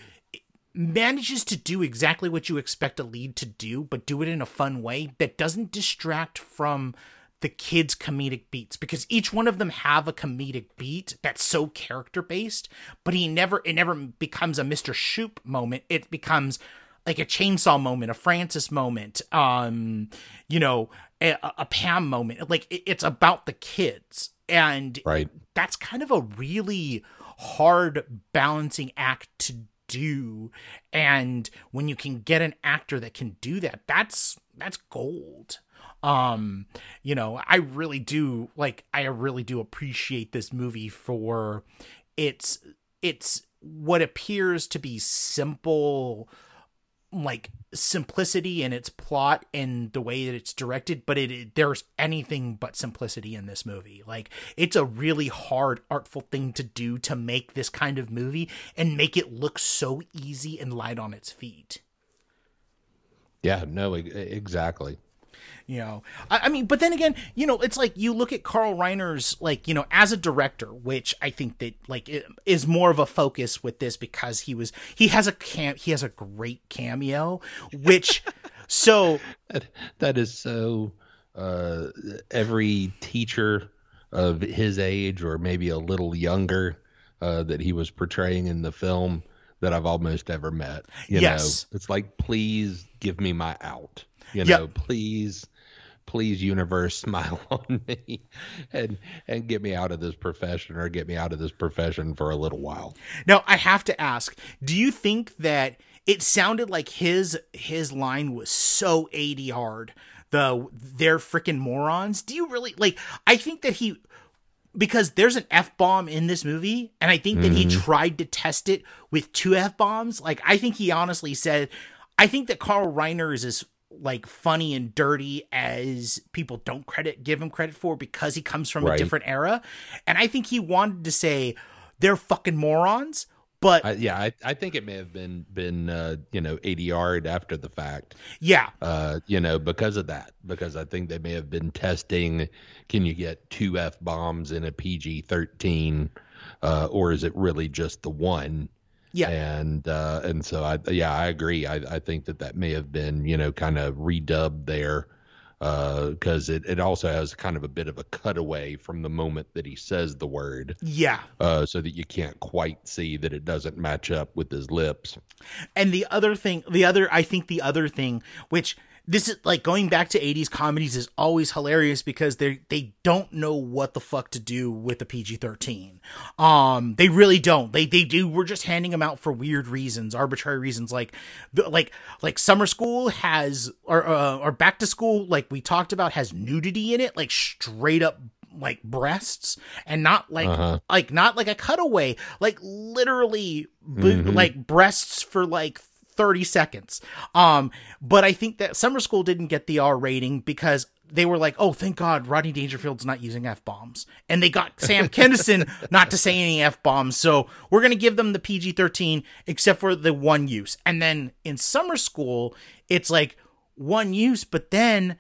manages to do exactly what you expect a lead to do, but do it in a fun way that doesn't distract from the kids' comedic beats because each one of them have a comedic beat that's so character based, but he never it never becomes a Mr. Shoop moment. It becomes like a chainsaw moment, a Francis moment, um, you know, a, a Pam moment. Like it, it's about the kids, and Right. that's kind of a really hard balancing act to do. And when you can get an actor that can do that that's that's gold. Um you know i really do like i really do appreciate this movie for its it's what appears to be simple like simplicity in its plot and the way that it's directed but it, it there's anything but simplicity in this movie like it's a really hard artful thing to do to make this kind of movie and make it look so easy and light on its feet Yeah, no, exactly. You know I, I mean but then again you know it's like you look at carl reiner's like you know as a director which i think that like is more of a focus with this because he was he has a cam he has a great cameo which (laughs) so That, that is so. Uh, every teacher of his age, or maybe a little younger, uh, that he was portraying in the film, that I've almost ever met. You Yes. know, it's like, please give me my out. You Yep. know, please, please, universe, (laughs) smile on me, and and get me out of this profession, or get me out of this profession for a little while. Now I have to ask, do you think that it sounded like his his line was so 80 hard? The they're freaking morons. Do you really like I think that he because there's an F bomb in this movie, and I think that he mm-hmm. tried to test it with two F bombs. Like I think he honestly said I think that Carl Reiner is as like funny and dirty as people don't credit give him credit for because he comes from a different era. And I think he wanted to say they're fucking morons, but I, yeah, I, I think it may have been been uh, you know yard after the fact. yeah. uh, you know, because of that. Because I think they may have been testing can you get two F bombs in a PG 13, uh, or is it really just the one? Yeah. And, uh, and so I, yeah, I agree. I, I think that that may have been, you know, kind of redubbed there. Uh, cause it, it also has kind of a bit of a cutaway from the moment that he says the word, Yeah. uh, so that you can't quite see that it doesn't match up with his lips. And the other thing, the other, I think the other thing, which this is like going back to 80s comedies is always hilarious because they they don't know what the fuck to do with the PG-13. Um they really don't. They they do we're just handing them out for weird reasons, arbitrary reasons like like like summer school has or uh, or back to school like we talked about has nudity in it, like straight up like breasts and not like Uh-huh. like not like a cutaway like literally b- like breasts for like 30 seconds. Um but i think that summer school didn't get the r rating because they were like oh thank god rodney dangerfield's not using f-bombs. And they got sam (laughs) kinison not to say any f-bombs. So we're gonna give them the pg-13 except for the one use. And then in summer school it's like one use but then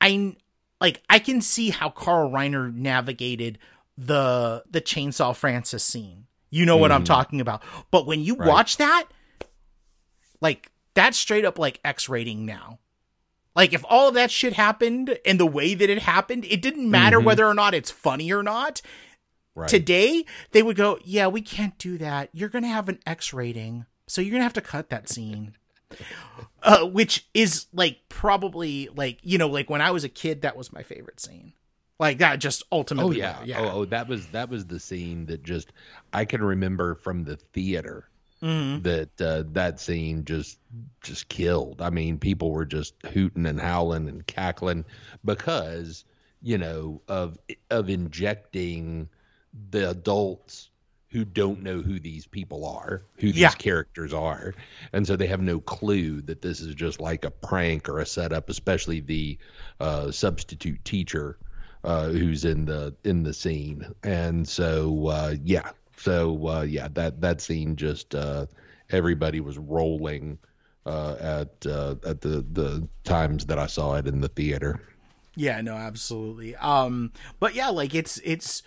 I like I can see how Carl Reiner navigated the the chainsaw Francis scene. You know what I'm talking about. But when you watch that, like that's straight up like X rating now. Like if all of that shit happened and the way that it happened, it didn't matter whether or not it's funny or not. Right. Today, they would go, "Yeah, we can't do that. You're going to have an X rating. So you're going to have to cut that scene." (laughs) uh, which is like probably like, you know, like when I was a kid that was my favorite scene. Like that just Oh ultimately yeah. yeah. Oh, oh, that was that was the scene that just I can remember from the theater. Mhm. That uh, that scene just just killed. I mean, people were just hooting and howling and cackling because you know of of injecting the adults who don't know who these people are, who these Yeah. characters are, and so they have no clue that this is just like a prank or a setup. Especially the uh, substitute teacher uh, who's in the in the scene, and so uh, yeah, so uh, yeah, that that scene just uh, everybody was rolling uh, at uh, at the the times that I saw it in the theater. Yeah, no, absolutely. Um, but yeah, like it's it's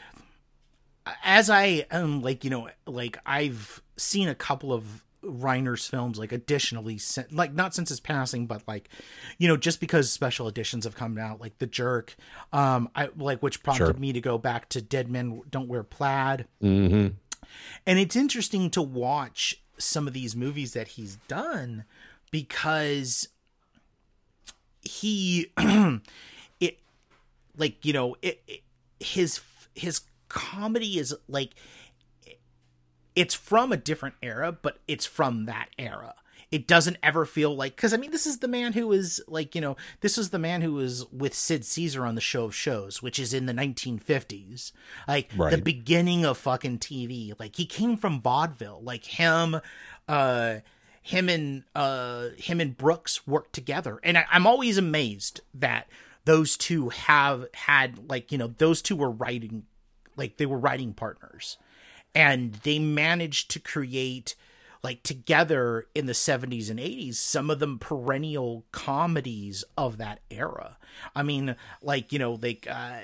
as I um like you know like I've seen a couple of Reiner's films like additionally like not since his passing but like you know just because special editions have come out like The Jerk um I like which prompted Sure. me to go back to Dead Men Don't Wear Plaid hmm and it's interesting to watch some of these movies that he's done because he (clears throat) it like you know it, it his his comedy is like it's from a different era but it's from that era. It doesn't ever feel like because i mean this is the man who is like you know this is the man who was with sid caesar on the show of shows which is in the 1950s like the beginning of fucking tv like he came from vaudeville. Like him uh him and uh him and brooks worked together. And I, i'm always amazed that those two have had like you know those two were writing like they were writing partners and they managed to create like together in the 70s and 80s some of them perennial comedies of that era. I mean like you know like uh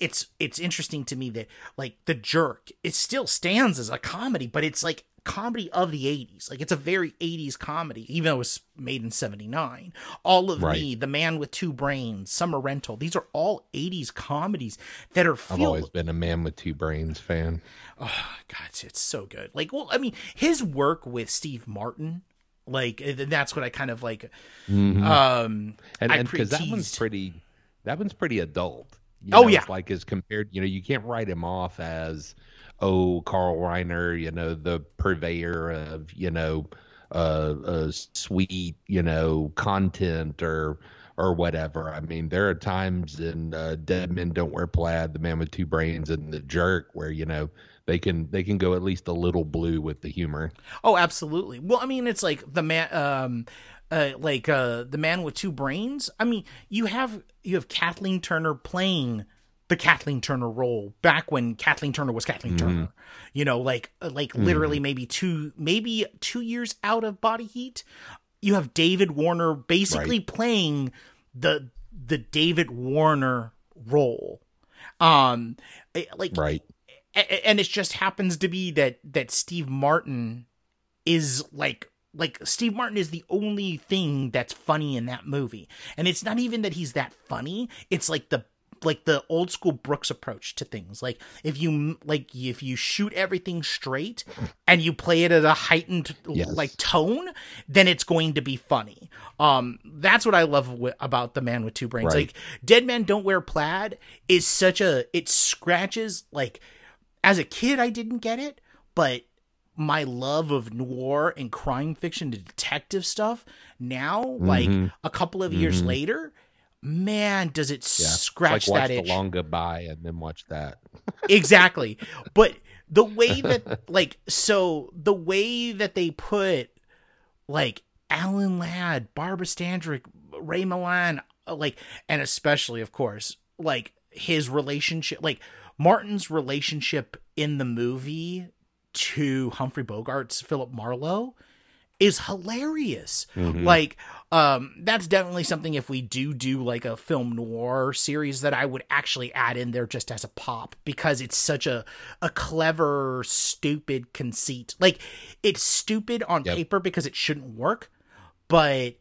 it's it's interesting to me that like the jerk it still stands as a comedy but it's like comedy of the 80s like it's a very 80s comedy even though it was made in 79 all of Right. me the man with two brains summer rental these are all 80s comedies that are I've always been a man with two brains fan. Oh, God, it's, so good. Like, well, I mean, his work with Steve Martin, like, and that's what I kind of like. Um, and because that one's pretty that one's pretty adult You Oh, know, yeah. like as compared you know you can't write him off as oh carl reiner you know the purveyor of you know uh, uh sweet you know content or or whatever i mean there are times in uh, dead men don't wear plaid the man with two brains and the jerk where you know they can they can go at least a little blue with the humor Oh, absolutely. Well, I mean, it's like the man, um, uh, like uh, the man with two brains. I mean, you have you have Kathleen Turner playing the Kathleen Turner role back when Kathleen Turner was Kathleen Turner. You know, like uh, like literally maybe two maybe two years out of Body Heat. You have David Warner basically playing the the David Warner role. Um, eh, like right and it just happens to be that that Steve Martin is like like Steve Martin is the only thing that's funny in that movie. And it's not even that he's that funny. It's like the like the old school Brooks approach to things. Like if you like if you shoot everything straight and you play it at a heightened Yes. like tone, then it's going to be funny. Um that's what I love wi- about The Man with Two Brains. Right. Like Dead Men Don't Wear Plaid is such a it scratches like as a kid I didn't get it, but my love of noir and crime fiction detective stuff now, like a couple of years later, man, does it yeah scratch like watch that the itch. long goodbye and then watch that (laughs) exactly. But the way (laughs) that like so the way that they put like Alan Ladd, Barbara Stanwyck, Ray Milland, uh, like and especially of course, like his relationship like Martin's relationship in the movie to Humphrey Bogart's Philip Marlowe is hilarious. Like um, that's definitely something if we do do like a film noir series that I would actually add in there just as a pop because it's such a a clever, stupid conceit. Like it's stupid on Yep. paper because it shouldn't work, but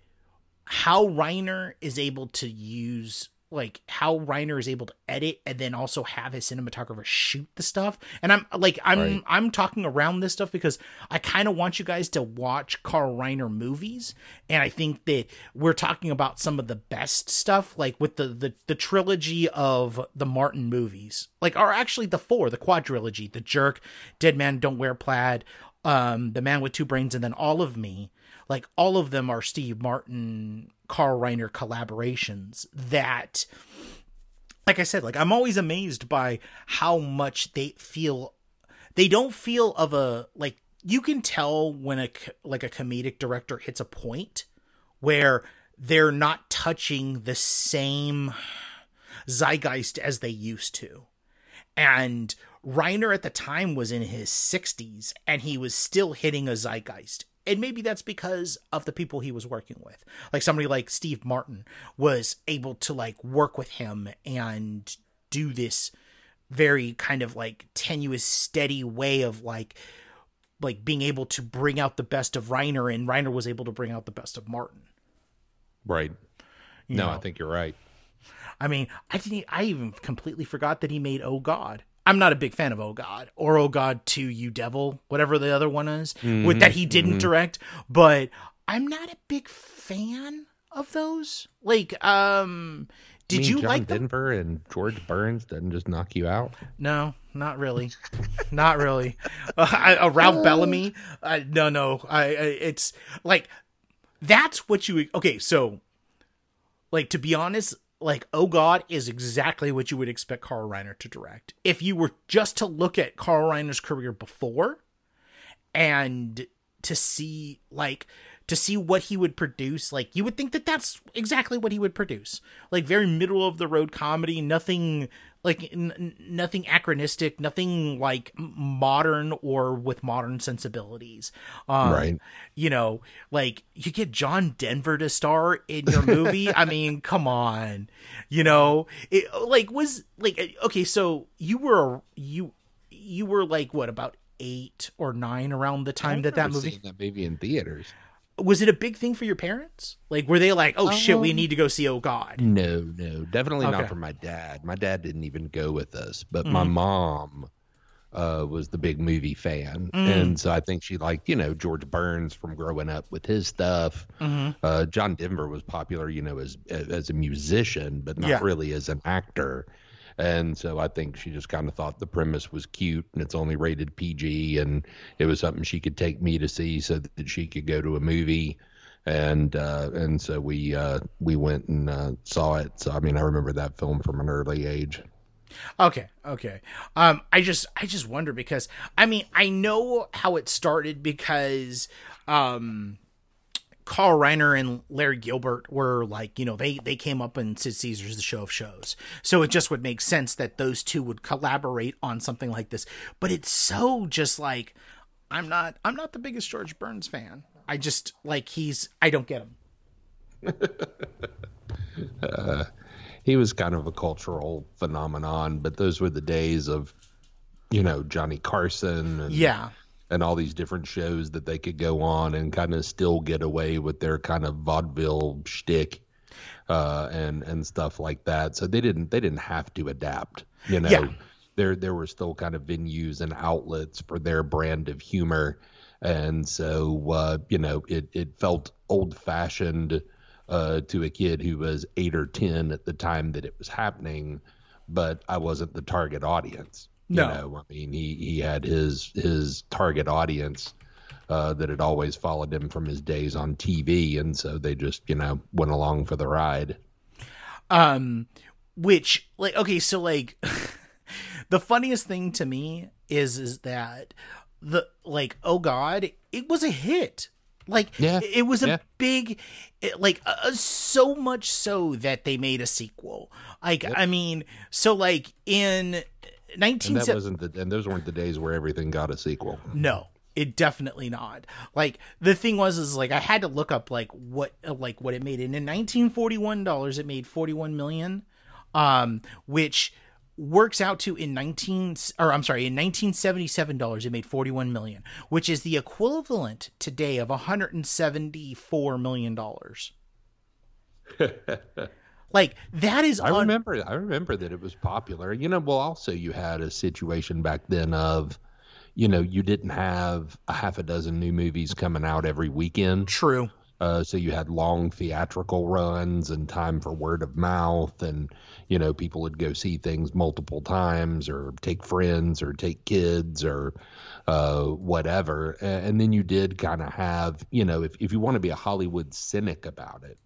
how Reiner is able to use like how Reiner is able to edit and then also have his cinematographer shoot the stuff. And I'm like I'm Right. I'm talking around this stuff because I kind of want you guys to watch Carl Reiner movies and I think that we're talking about some of the best stuff like with the the, the trilogy of the Martin movies. Like are actually the four, the quadrilogy, The Jerk, Dead Man Don't Wear Plaid, um The Man with Two Brains and then All of Me like all of them are Steve Martin, Carl Reiner collaborations that like I said, like I'm always amazed by how much they feel they don't feel of a like you can tell when a like a comedic director hits a point where they're not touching the same zeitgeist as they used to. And Reiner at the time was in his 60s and he was still hitting a zeitgeist. And maybe that's because of the people he was working with. Like somebody like Steve Martin was able to like work with him and do this very kind of like tenuous, steady way of like like being able to bring out the best of Reiner and Reiner was able to bring out the best of Martin. Right. You no, know? I think you're right. I mean, I didn't. I even completely forgot that he made Oh God. I'm not a big fan of Oh God or Oh God to You Devil, whatever the other one is, with that he didn't direct. But I'm not a big fan of those. Like, um, did mean you John like them? Denver and George Burns doesn't just knock you out? No, not really, not really. (laughs) Uh, I, uh, Ralph Bellamy, uh, no, no. I, I, it's like that's what you. Okay, so like to be honest, like Oh God is exactly what you would expect Carl Reiner to direct. If you were just to look at Carl Reiner's career before, and to see like to see what he would produce like you would think that that's exactly what he would produce like very middle of the road comedy nothing like n- nothing anachronistic nothing like modern or with modern sensibilities um, Right. you know like you get john denver to star in your movie (laughs) i mean come on you know it like was like okay so you were you you were like what about eight or nine around the time I've that that movie seen that movie in theaters. Was it a big thing for your parents like were they like oh shit we need to go see oh god No, no, definitely Okay. not for my dad. My dad didn't even go with us, but my mom uh, was the big movie fan, and so I think she liked you know George Burns from growing up with his stuff. Uh, John Denver was popular, you know, as as a musician, but not Yeah. really as an actor. And so I think she just kind of thought the premise was cute and it's only rated PG and it was something she could take me to see so that she could go to a movie and uh, and so we uh, we went and uh, saw it. So I mean, I remember that film from an early age. Okay, okay. Um, I just I just wonder because I mean I know how it started because um Carl Reiner and Larry Gelbart were like, you know, they they came up in Sid Caesar's The Show of Shows. So it just would make sense that those two would collaborate on something like this. But it's so just like I'm not I'm not the biggest George Burns fan. I just like he's I don't get him. (laughs) Uh, he was kind of a cultural phenomenon, but those were the days of, you know, Johnny Carson and Yeah. And all these different shows that they could go on and kind of still get away with their kind of vaudeville shtick uh, and and stuff like that. So they didn't they didn't have to adapt. You know, Yeah. there there were still kind of venues and outlets for their brand of humor, and so uh, you know it it felt old fashioned uh, to a kid who was eight or ten at the time that it was happening, but I wasn't the target audience. No. You know, I mean, he he had his his target audience uh, that had always followed him from his days on TV, and so they just you know went along for the ride. um which like okay so like (laughs) the funniest thing to me is is that the like oh god it was a hit like Yeah, it was a yeah. big like uh, so much so that they made a sequel like i mean so like in And 19 that wasn't the and those weren't the days where everything got a sequel. no it definitely not. Like the thing was is like I had to look up like what like what it made. And in 1941 dollars it made 41 million um which works out to in 19 or I'm sorry, in 1977 dollars it made 41 million, which is the equivalent today of 174 million dollars. (laughs) like that is I un- remember I remember that it was popular. You know, well also you had a situation back then of you know, you didn't have a half a dozen new movies coming out every weekend. true. Uh, so you had long theatrical runs and time for word of mouth, and you know people would go see things multiple times, or take friends, or take kids, or uh, whatever. A- And then you did kind of have, you know, if if you want to be a Hollywood cynic about it,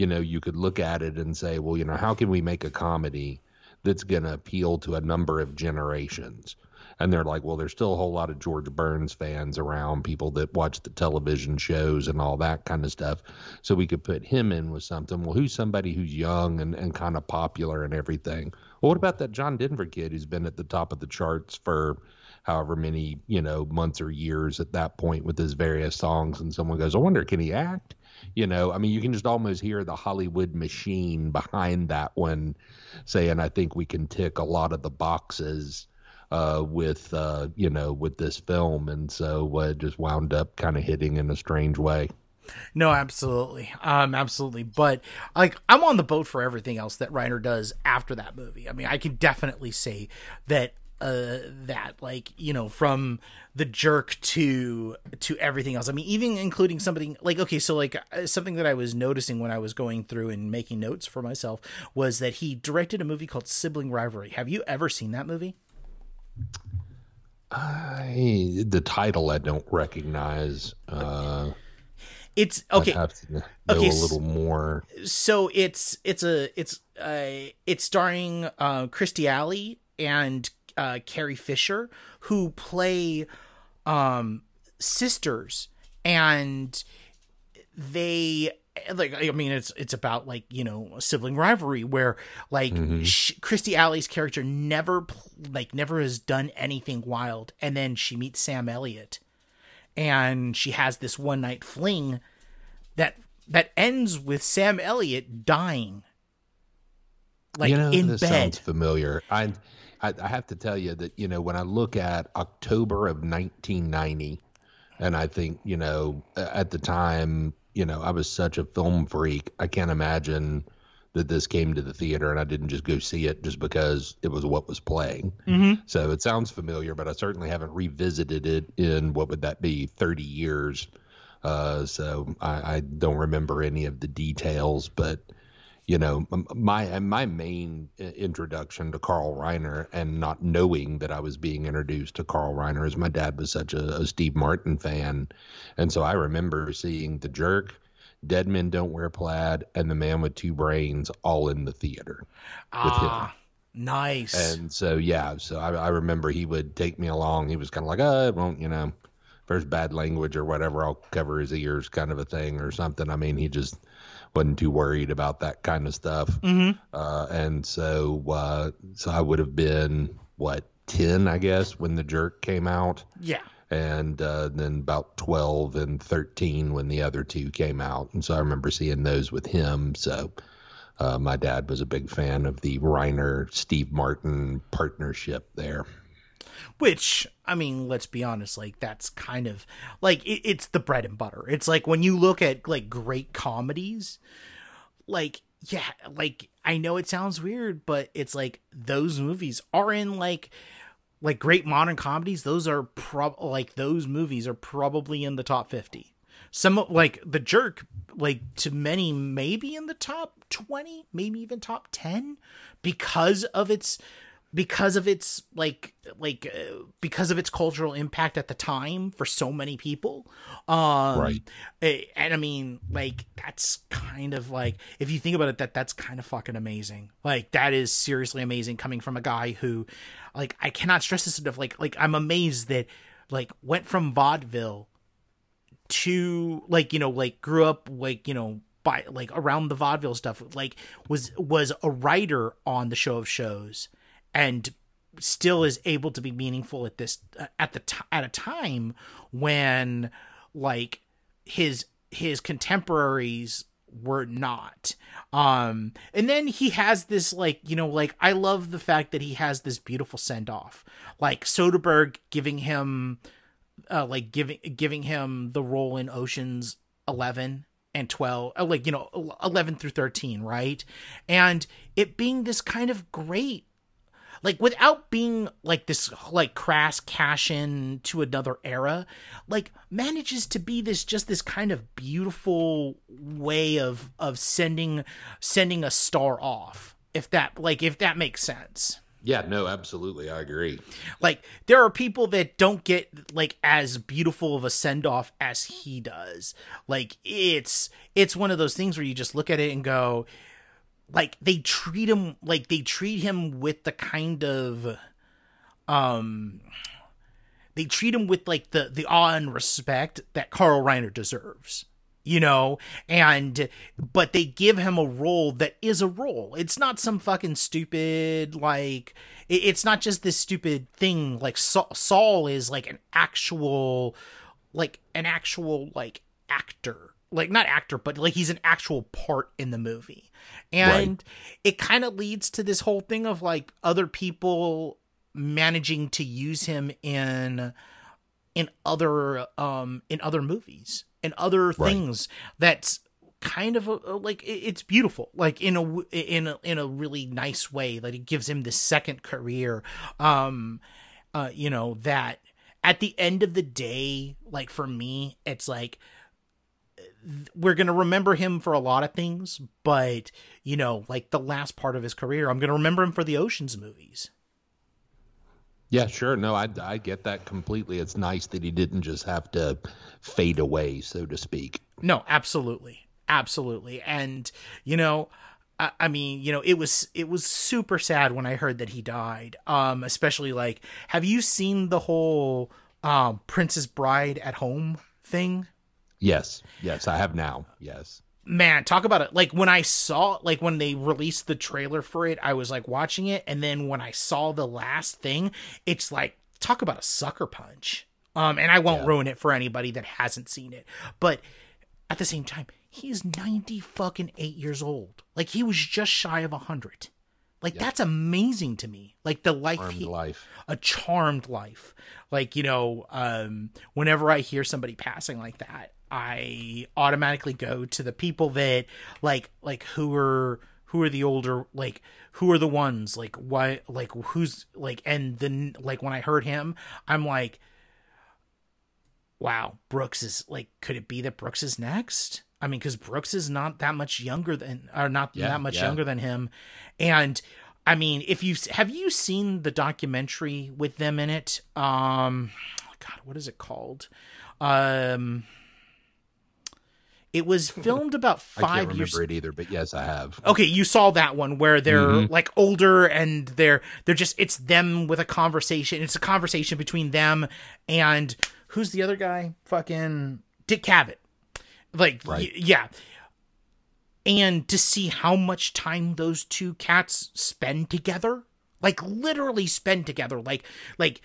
you know, you could look at it and say, well, you know, how can we make a comedy that's going to appeal to a number of generations? And they're like, well, there's still a whole lot of George Burns fans around, people that watch the television shows and all that kind of stuff. So we could put him in with something. Well, who's somebody who's young and, and kind of popular and everything? Well, what about that John Denver kid who's been at the top of the charts for however many, you know, months or years at that point with his various songs? And someone goes, I wonder, can he act? You know, I mean, you can just almost hear the Hollywood machine behind that one saying, I think we can tick a lot of the boxes uh, with, uh, you know, with this film. And so uh, it just wound up kind of hitting in a strange way. No, absolutely. Um, absolutely. But like I'm on the boat for everything else that Reiner does after that movie. I mean, I can definitely say that uh that like, you know, from the jerk to to everything else. I mean, even including something like okay, so like uh, something that I was noticing when I was going through and making notes for myself was that he directed a movie called Sibling Rivalry. Have you ever seen that movie? I, the title I don't recognize. Uh, It's okay. have to know Okay, a little more. so it's it's a it's uh it's starring uh Kirstie Alley and uh Carrie Fisher who play um sisters and they like I mean it's it's about like you know sibling rivalry where like sh- Kirstie Alley's character never like never has done anything wild and then she meets Sam Elliott and she has this one night fling that that ends with Sam Elliott dying like you know, in this bed sounds familiar. I, I I have to tell you that you know when I look at October of 1990, and I think you know at the time you know I was such a film freak. I can't imagine that this came to the theater and I didn't just go see it just because it was what was playing. Mm-hmm. So it sounds familiar, but I certainly haven't revisited it in what would that be 30 years. Uh, so I, I don't remember any of the details, but you know my my main introduction to Carl Reiner and not knowing that I was being introduced to Carl Reiner is my dad was such a, a Steve Martin fan, and so I remember seeing The Jerk, Dead Men Don't Wear Plaid, and The Man with Two Brains all in the theater with him. ah nice And so yeah, so I, I remember he would take me along. He was kind of like, "Uh, it won't you know, if there's bad language or whatever, I'll cover his ears, kind of a thing or something." I mean, he just wasn't too worried about that kind of stuff. Mhm. Uh, and so uh, so I would have been what ten, I guess, when the jerk came out, yeah and uh, then about twelve and thirteen when the other two came out. And so I remember seeing those with him. So. Uh, my dad was a big fan of the Reiner Steve Martin partnership there. Which i mean let's be honest like that's kind of like it, it's the bread and butter. It's like when you look at like great comedies like yeah like i know it sounds weird but it's like those movies are in like like great modern comedies those are prob like those movies are probably in the top 50 some like the jerk like to many maybe in the top 20 maybe even top 10 because of its because of its like like uh, because of its cultural impact at the time for so many people um Right. and i mean like that's kind of like if you think about it that that's kind of fucking amazing. Like that is seriously amazing coming from a guy who like i cannot stress this enough. Like like i'm amazed that like went from vaudeville to like you know like grew up like you know by like around the vaudeville stuff like was was a writer on the show of shows and still is able to be meaningful at this at the t- at a time when like his his contemporaries were not. Um and then he has this like you know like i love the fact that he has this beautiful send off like soderbergh giving him uh like giving giving him the role in oceans 11 and 12 uh, like you know 11 through 13 right? And it being this kind of great like without being like this like crass cash in to another era like manages to be this just this kind of beautiful way of of sending sending a star off if that like if that makes sense. Yeah no absolutely i agree. Like there are people that don't get like as beautiful of a send off as he does. Like it's it's one of those things where you just look at it and go like they treat him like they treat him with the kind of um they treat him with like the the awe and respect that Carl Reiner deserves you know? And but they give him a role that is a role. It's not some fucking stupid like it's not just this stupid thing like Saul is like an actual like an actual like actor like not actor but like he's an actual part in the movie and right. it kind of leads to this whole thing of like other people managing to use him in in other um in other movies and other right. things that's kind of a, like it's beautiful like in a in a in a really nice way that like it gives him this second career um uh you know that at the end of the day like for me it's like we're going to remember him for a lot of things, but you know, like the last part of his career, I'm going to remember him for the Ocean's movies. Yeah, sure. No, I I get that completely. It's nice that he didn't just have to fade away, so to speak. No, absolutely. Absolutely. And you know, I, I mean, you know, it was it was super sad when I heard that he died. Um especially like have you seen the whole um Princess Bride at home thing? Yes, yes, I have now. Yes. Man, talk about it. Like when I saw, like when they released the trailer for it, I was like watching it, and then when I saw the last thing, it's like talk about a sucker punch. Um, and I won't yeah. ruin it for anybody that hasn't seen it, but at the same time, he's ninety fucking eight years old. Like he was just shy of a hundred. Like yep. that's amazing to me. Like the life, he, life, a charmed life. Like you know, um, whenever I hear somebody passing like that, I automatically go to the people that like like who are who are the older like who are the ones like why like who's like and then like when I heard him I'm like wow Brooks is like could it be that Brooks is next? I mean because Brooks is not that much younger than or not yeah, that much yeah. younger than him. And I mean if you have you seen the documentary with them in it? Um god what is it called? Um it was (laughs) filmed about five I can't years. remember it either, but yes, I have. Okay, you saw that one where they're mm-hmm. like older and they're they're just it's them with a conversation. It's a conversation between them and who's the other guy? Fucking Dick Cavett. Like right. y- yeah. And to see how much time those two cats spend together, like literally spend together, like like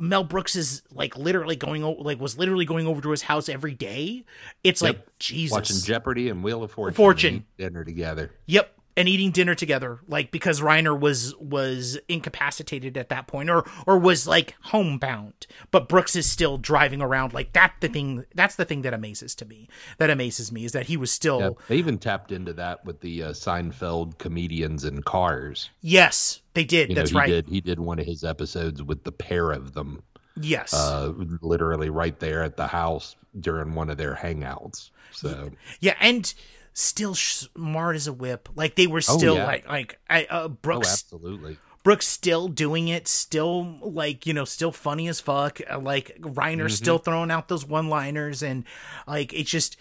Mel Brooks is like literally going over, like was literally going over to his house every day. It's yep. like Jesus watching Jeopardy and Wheel of Fortune, Fortune. dinner together. Yep, and eating dinner together like because Reiner was was incapacitated at that point or or was like homebound. But Brooks is still driving around like that the thing that's the thing that amazes to me that amazes me is that he was still yeah, they even tapped into that with the uh, Seinfeld comedians and cars. Yes they did you that's know, he right. did, he did one of his episodes with the pair of them yes. uh, literally right there at the house during one of their hangouts so. Yeah and still smart as a whip. Like they were oh, still oh, yeah. like like I, uh, Brooks. Oh, absolutely. Brooks still doing it, still like you know, still funny as fuck. Uh, like Reiner mm-hmm. still throwing out those one-liners, and like it's just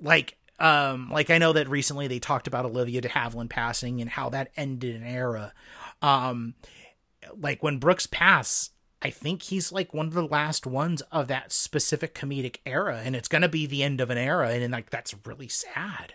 like um like I know that recently they talked about Olivia de Havilland passing and how that ended an era. Um, like when Brooks passed, I think he's like one of the last ones of that specific comedic era, and it's gonna be the end of an era, and like that's really sad.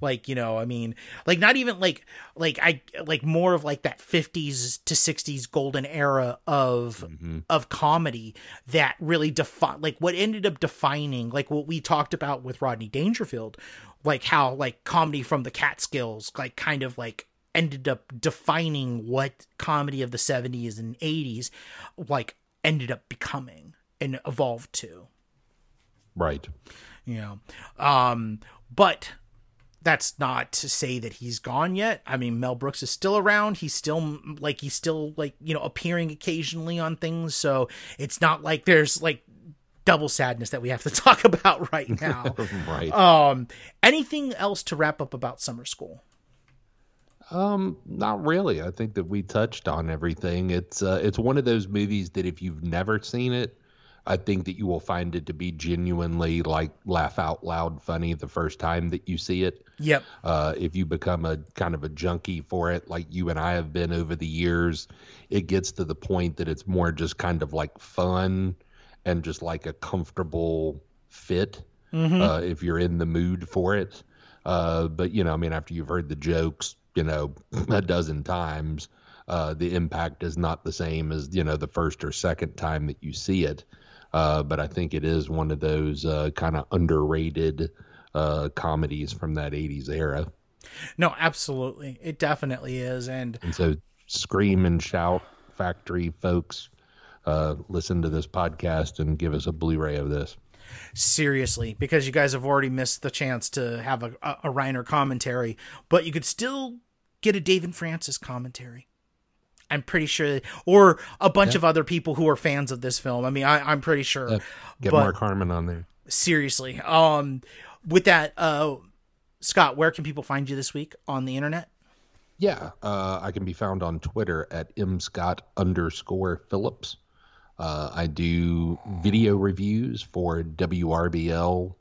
like you know i mean like not even like like i like more of like that 50s to 60s golden era of mm-hmm. of comedy that really define like what ended up defining like what we talked about with rodney dangerfield like how like comedy from the catskills like kind of like ended up defining what comedy of the 70s and 80s like ended up becoming and evolved to. Right. you know um but that's not to say that he's gone yet. I mean mel brooks is still around. He's still like he's still like you know appearing occasionally on things. So it's not like there's like double sadness that we have to (laughs) talk about right now. (laughs) Right. um anything else to wrap up about summer school Um, not really. I think that we touched on everything. It's uh, it's one of those movies that if you've never seen it, I think that you will find it to be genuinely like laugh out loud funny the first time that you see it. yep Uh, if you become a kind of a junkie for it, like you and I have been over the years, it gets to the point that it's more just kind of like fun and just like a comfortable fit uh, if you're in the mood for it. Uh, but you know, I mean, after you've heard the jokes, you know, (clears throat) a dozen times, uh, the impact is not the same as you know the first or second time that you see it. Uh, but I think it is one of those uh, kind of underrated uh, comedies from that '80s era. no absolutely it definitely is and And so, scream and shout, factory folks, uh, listen to this podcast and give us a Blu-ray of this. seriously because you guys have already missed the chance to have a, a, a Reiner commentary, but you could still get a David Francis commentary. I'm pretty sure, or a bunch of other people who are fans of this film. I mean, I, I'm pretty sure. Get But- Mark Harmon on there. Seriously, um, with that, uh, Scott, where can people find you this week on the internet? Yeah, uh, I can be found on Twitter at mscott underscore Phillips. Uh, I do video reviews for WRBL.com.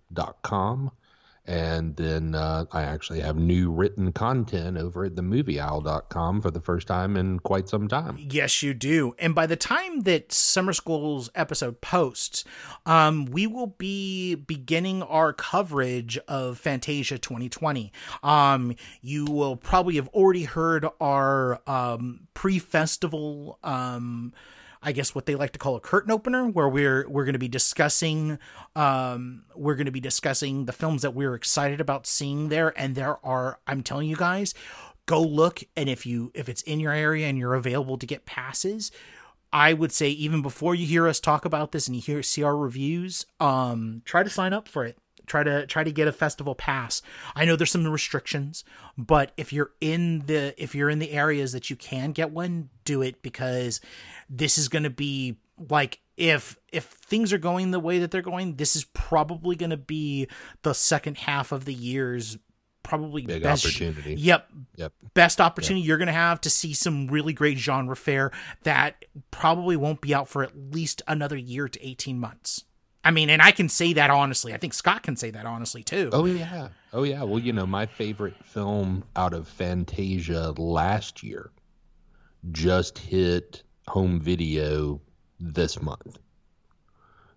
And then uh, I actually have new written content over at themovieowl.com for the first time in quite some time. Yes, you do. And by the time that Summer School's episode posts, um, we will be beginning our coverage of Fantasia 2020. Um, you will probably have already heard our um, pre-festival. Um, I guess what they like to call a curtain opener, where we're we're going to be discussing um, we're going to be discussing the films that we're excited about seeing there, and there are I'm telling you guys, go look, and if you if it's in your area and you're available to get passes, I would say even before you hear us talk about this and you hear see our reviews, um, try to sign up for it. Try to try to get a festival pass. I know there's some restrictions, but if you're in the if you're in the areas that you can get one, do it because this is going to be like if if things are going the way that they're going, this is probably going to be the second half of the year's probably Big best opportunity. Yep, Yep. best opportunity you're going to have to see some really great genre fare that probably won't be out for at least another year to 18 months. I mean, and I can say that honestly. I think Scott can say that honestly too. Oh yeah. Oh yeah. Well, you know, my favorite film out of Fantasia last year just hit home video this month.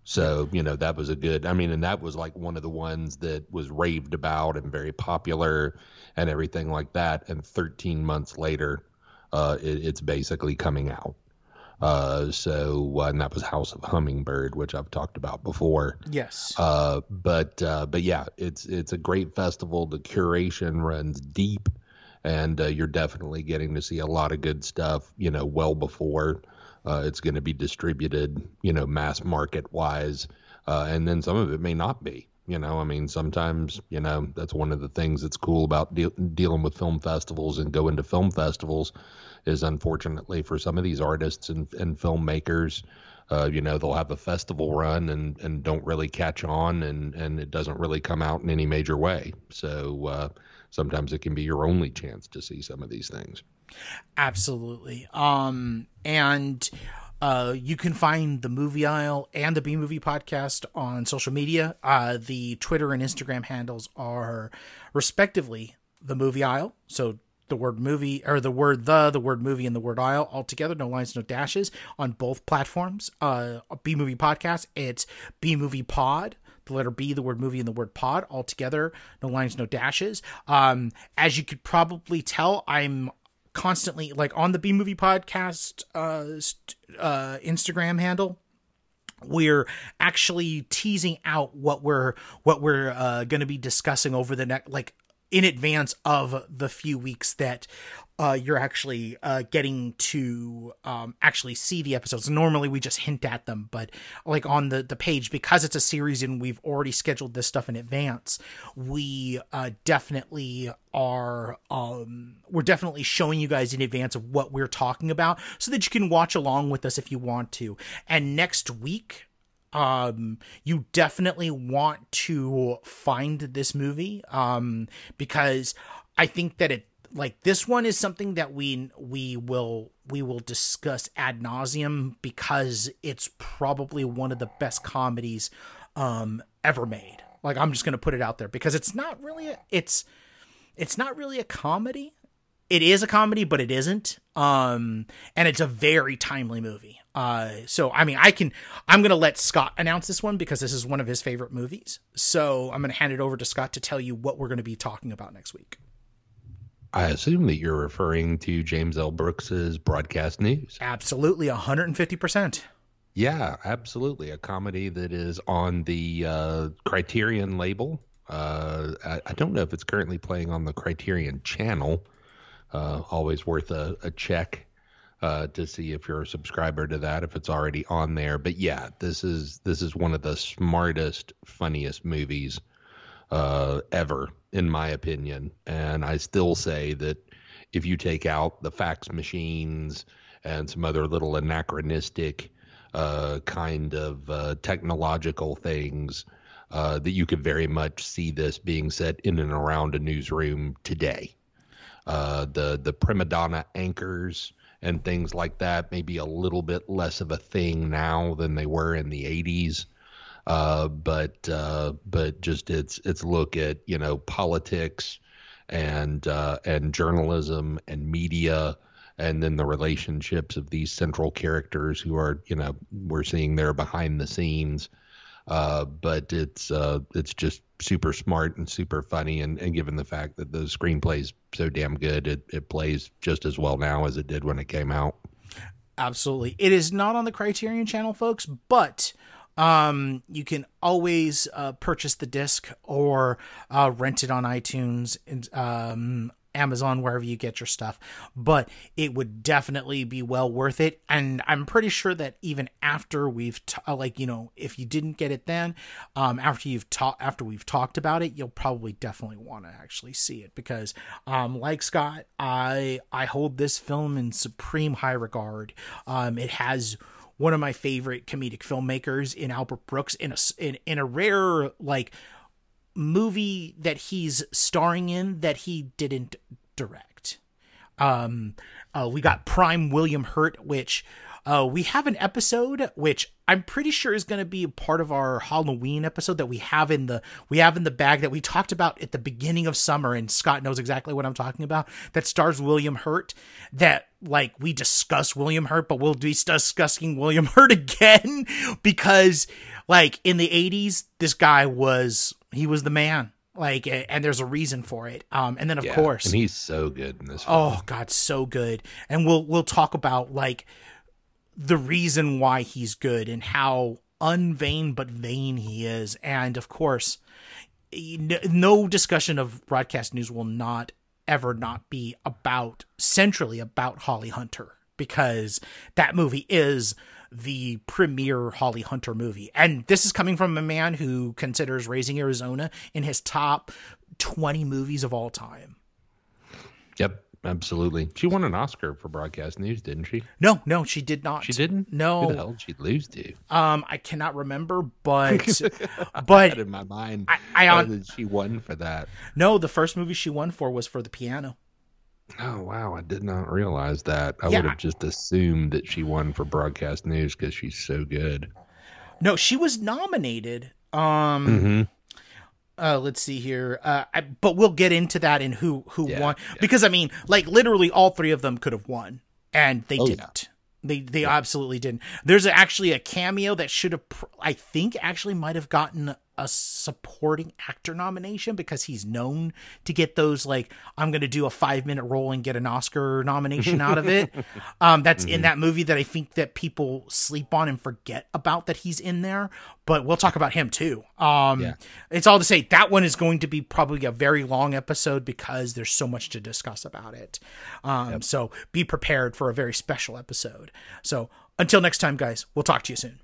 So, you know, that was a good I mean, and that was like one of the ones that was raved about and very popular and everything like that. And 13 months later, uh, it, it's basically coming out. Uh, so, uh, and that was House of Hummingbird, which I've talked about before. Yes. Uh, but uh, but yeah, it's it's a great festival. The curation runs deep, and uh, you're definitely getting to see a lot of good stuff. You know, well before uh, it's going to be distributed. You know, mass market wise, uh, and then some of it may not be. You know, I mean, sometimes you know that's one of the things that's cool about de- dealing with film festivals and going to film festivals is unfortunately for some of these artists and, and filmmakers uh, you know they'll have a festival run and, and don't really catch on and, and it doesn't really come out in any major way so uh, sometimes it can be your only chance to see some of these things Absolutely. Um, and uh, you can find the movie Isle and the B movie podcast on social media. Uh, the Twitter and Instagram handles are respectively the movie Isle. So the word movie or the word the, the word movie and the word isle all together, no lines, no dashes on both platforms. Uh, B movie podcast, it's B movie pod. the letter B, the word movie, and the word pod all together. No lines, no dashes. Um, as you could probably tell, I'm constantly like on the B movie podcast uh, st- uh, Instagram handle we're actually teasing out what we're what we're uh, going to be discussing over the next like in advance of the few weeks that uh, you're actually uh, getting to um, actually see the episodes. Normally, we just hint at them, but like on the the page because it's a series and we've already scheduled this stuff in advance, we uh, definitely are um, we're definitely showing you guys in advance of what we're talking about, so that you can watch along with us if you want to. And next week, um you definitely want to find this movie um because i think that it like this one is something that we we will we will discuss ad nauseum because it's probably one of the best comedies um ever made. Like i'm just gonna put it out there because it's not really a, it's it's not really a comedy. It is a comedy but it isn't. Um and it's a very timely movie uh so i mean i can i'm gonna let scott announce this one because this is one of his favorite movies so i'm gonna hand it over to scott to tell you what we're gonna be talking about next week I assume that you're referring to James L. Brooks's broadcast news. absolutely 150% Yeah, absolutely. A comedy that is on the uh, Criterion label. Uh, I, I don't know if it's currently playing on the Criterion channel. Uh, always worth a, a check uh, to see if you're a subscriber to that, if it's already on there. But yeah, this is this is one of the smartest, funniest movies uh, ever, in my opinion. And I still say that if you take out the fax machines and some other little anachronistic uh, kind of uh, technological things, uh, that you could very much see this being set in and around a newsroom today. Uh, the the prima donna anchors and things like that Maybe a little bit less of a thing now than they were in the 80s uh, but uh, but just its its look at you know politics and uh, and journalism and media and then the relationships of these central characters who are you know we're seeing there behind the scenes uh, but it's uh, it's just super smart and super funny and, and given the fact that the screenplay is so damn good it, it plays just as well now as it did when it came out Absolutely. It is not on the Criterion channel, folks, but um, you can always uh, purchase the disc or uh, rent it on iTunes and um, Amazon, wherever you get your stuff. But it would definitely be well worth it. And I'm pretty sure that even after we've t- uh, like you know if you didn't get it then, um, after you've talked after we've talked about it, you'll probably definitely want to actually see it because um, like Scott, I I hold this film in supreme high regard. Um, it has one of my favorite comedic filmmakers in Albert Brooks in a in, in a rare like movie that he's starring in that he didn't direct. Um, uh, we got Prime William Hurt, which uh, we have an episode which I'm pretty sure is going to be a part of our Halloween episode that we have in the we have in the bag that we talked about at the beginning of summer, and Scott knows exactly what I'm talking about. That stars William Hurt. That like we discuss William Hurt, but we'll be discussing William (laughs) Hurt again because like in the 80s, this guy was he was the man. Like, and there's a reason for it. Um, and then of Yeah, course, and he's so good in this film. Oh God, so good. And we'll we'll talk about like the reason why he's good and how unvain but vain he is. And of course, no discussion of broadcast news will not ever not be about centrally about Holly Hunter because that movie is the premier Holly Hunter movie. And this is coming from a man who considers Raising Arizona in his top 20 movies of all time. Yep, absolutely. She won an Oscar for broadcast news, didn't she? No, no, she did not. She didn't. No. Who the hell did she lose to? Um, I cannot remember, but (laughs) (laughs) But in my mind, I- I on- she won for that. no, the first movie she won for was for the piano. Oh wow, I did not realize that. I Yeah. would have just assumed that she won for broadcast news because she's so good. No, she was nominated. Um, Mm-hmm. uh, let's see here. Uh, I, but we'll get into that and who who Yeah, won because I mean, like literally all three of them could have won and they Oh, didn't. They they absolutely didn't. There's actually a cameo that should have, pr- I think, actually might have gotten a supporting actor nomination because he's known to get those like I'm going to do a 5 minute role and get an Oscar nomination out of it. (laughs) Um that's mm-hmm. in that movie that I think that people sleep on and forget about that he's in there, but we'll talk about him too. Um yeah. it's all to say that one is going to be probably a very long episode because there's so much to discuss about it. Um yep. so be prepared for a very special episode. So until next time guys, we'll talk to you soon.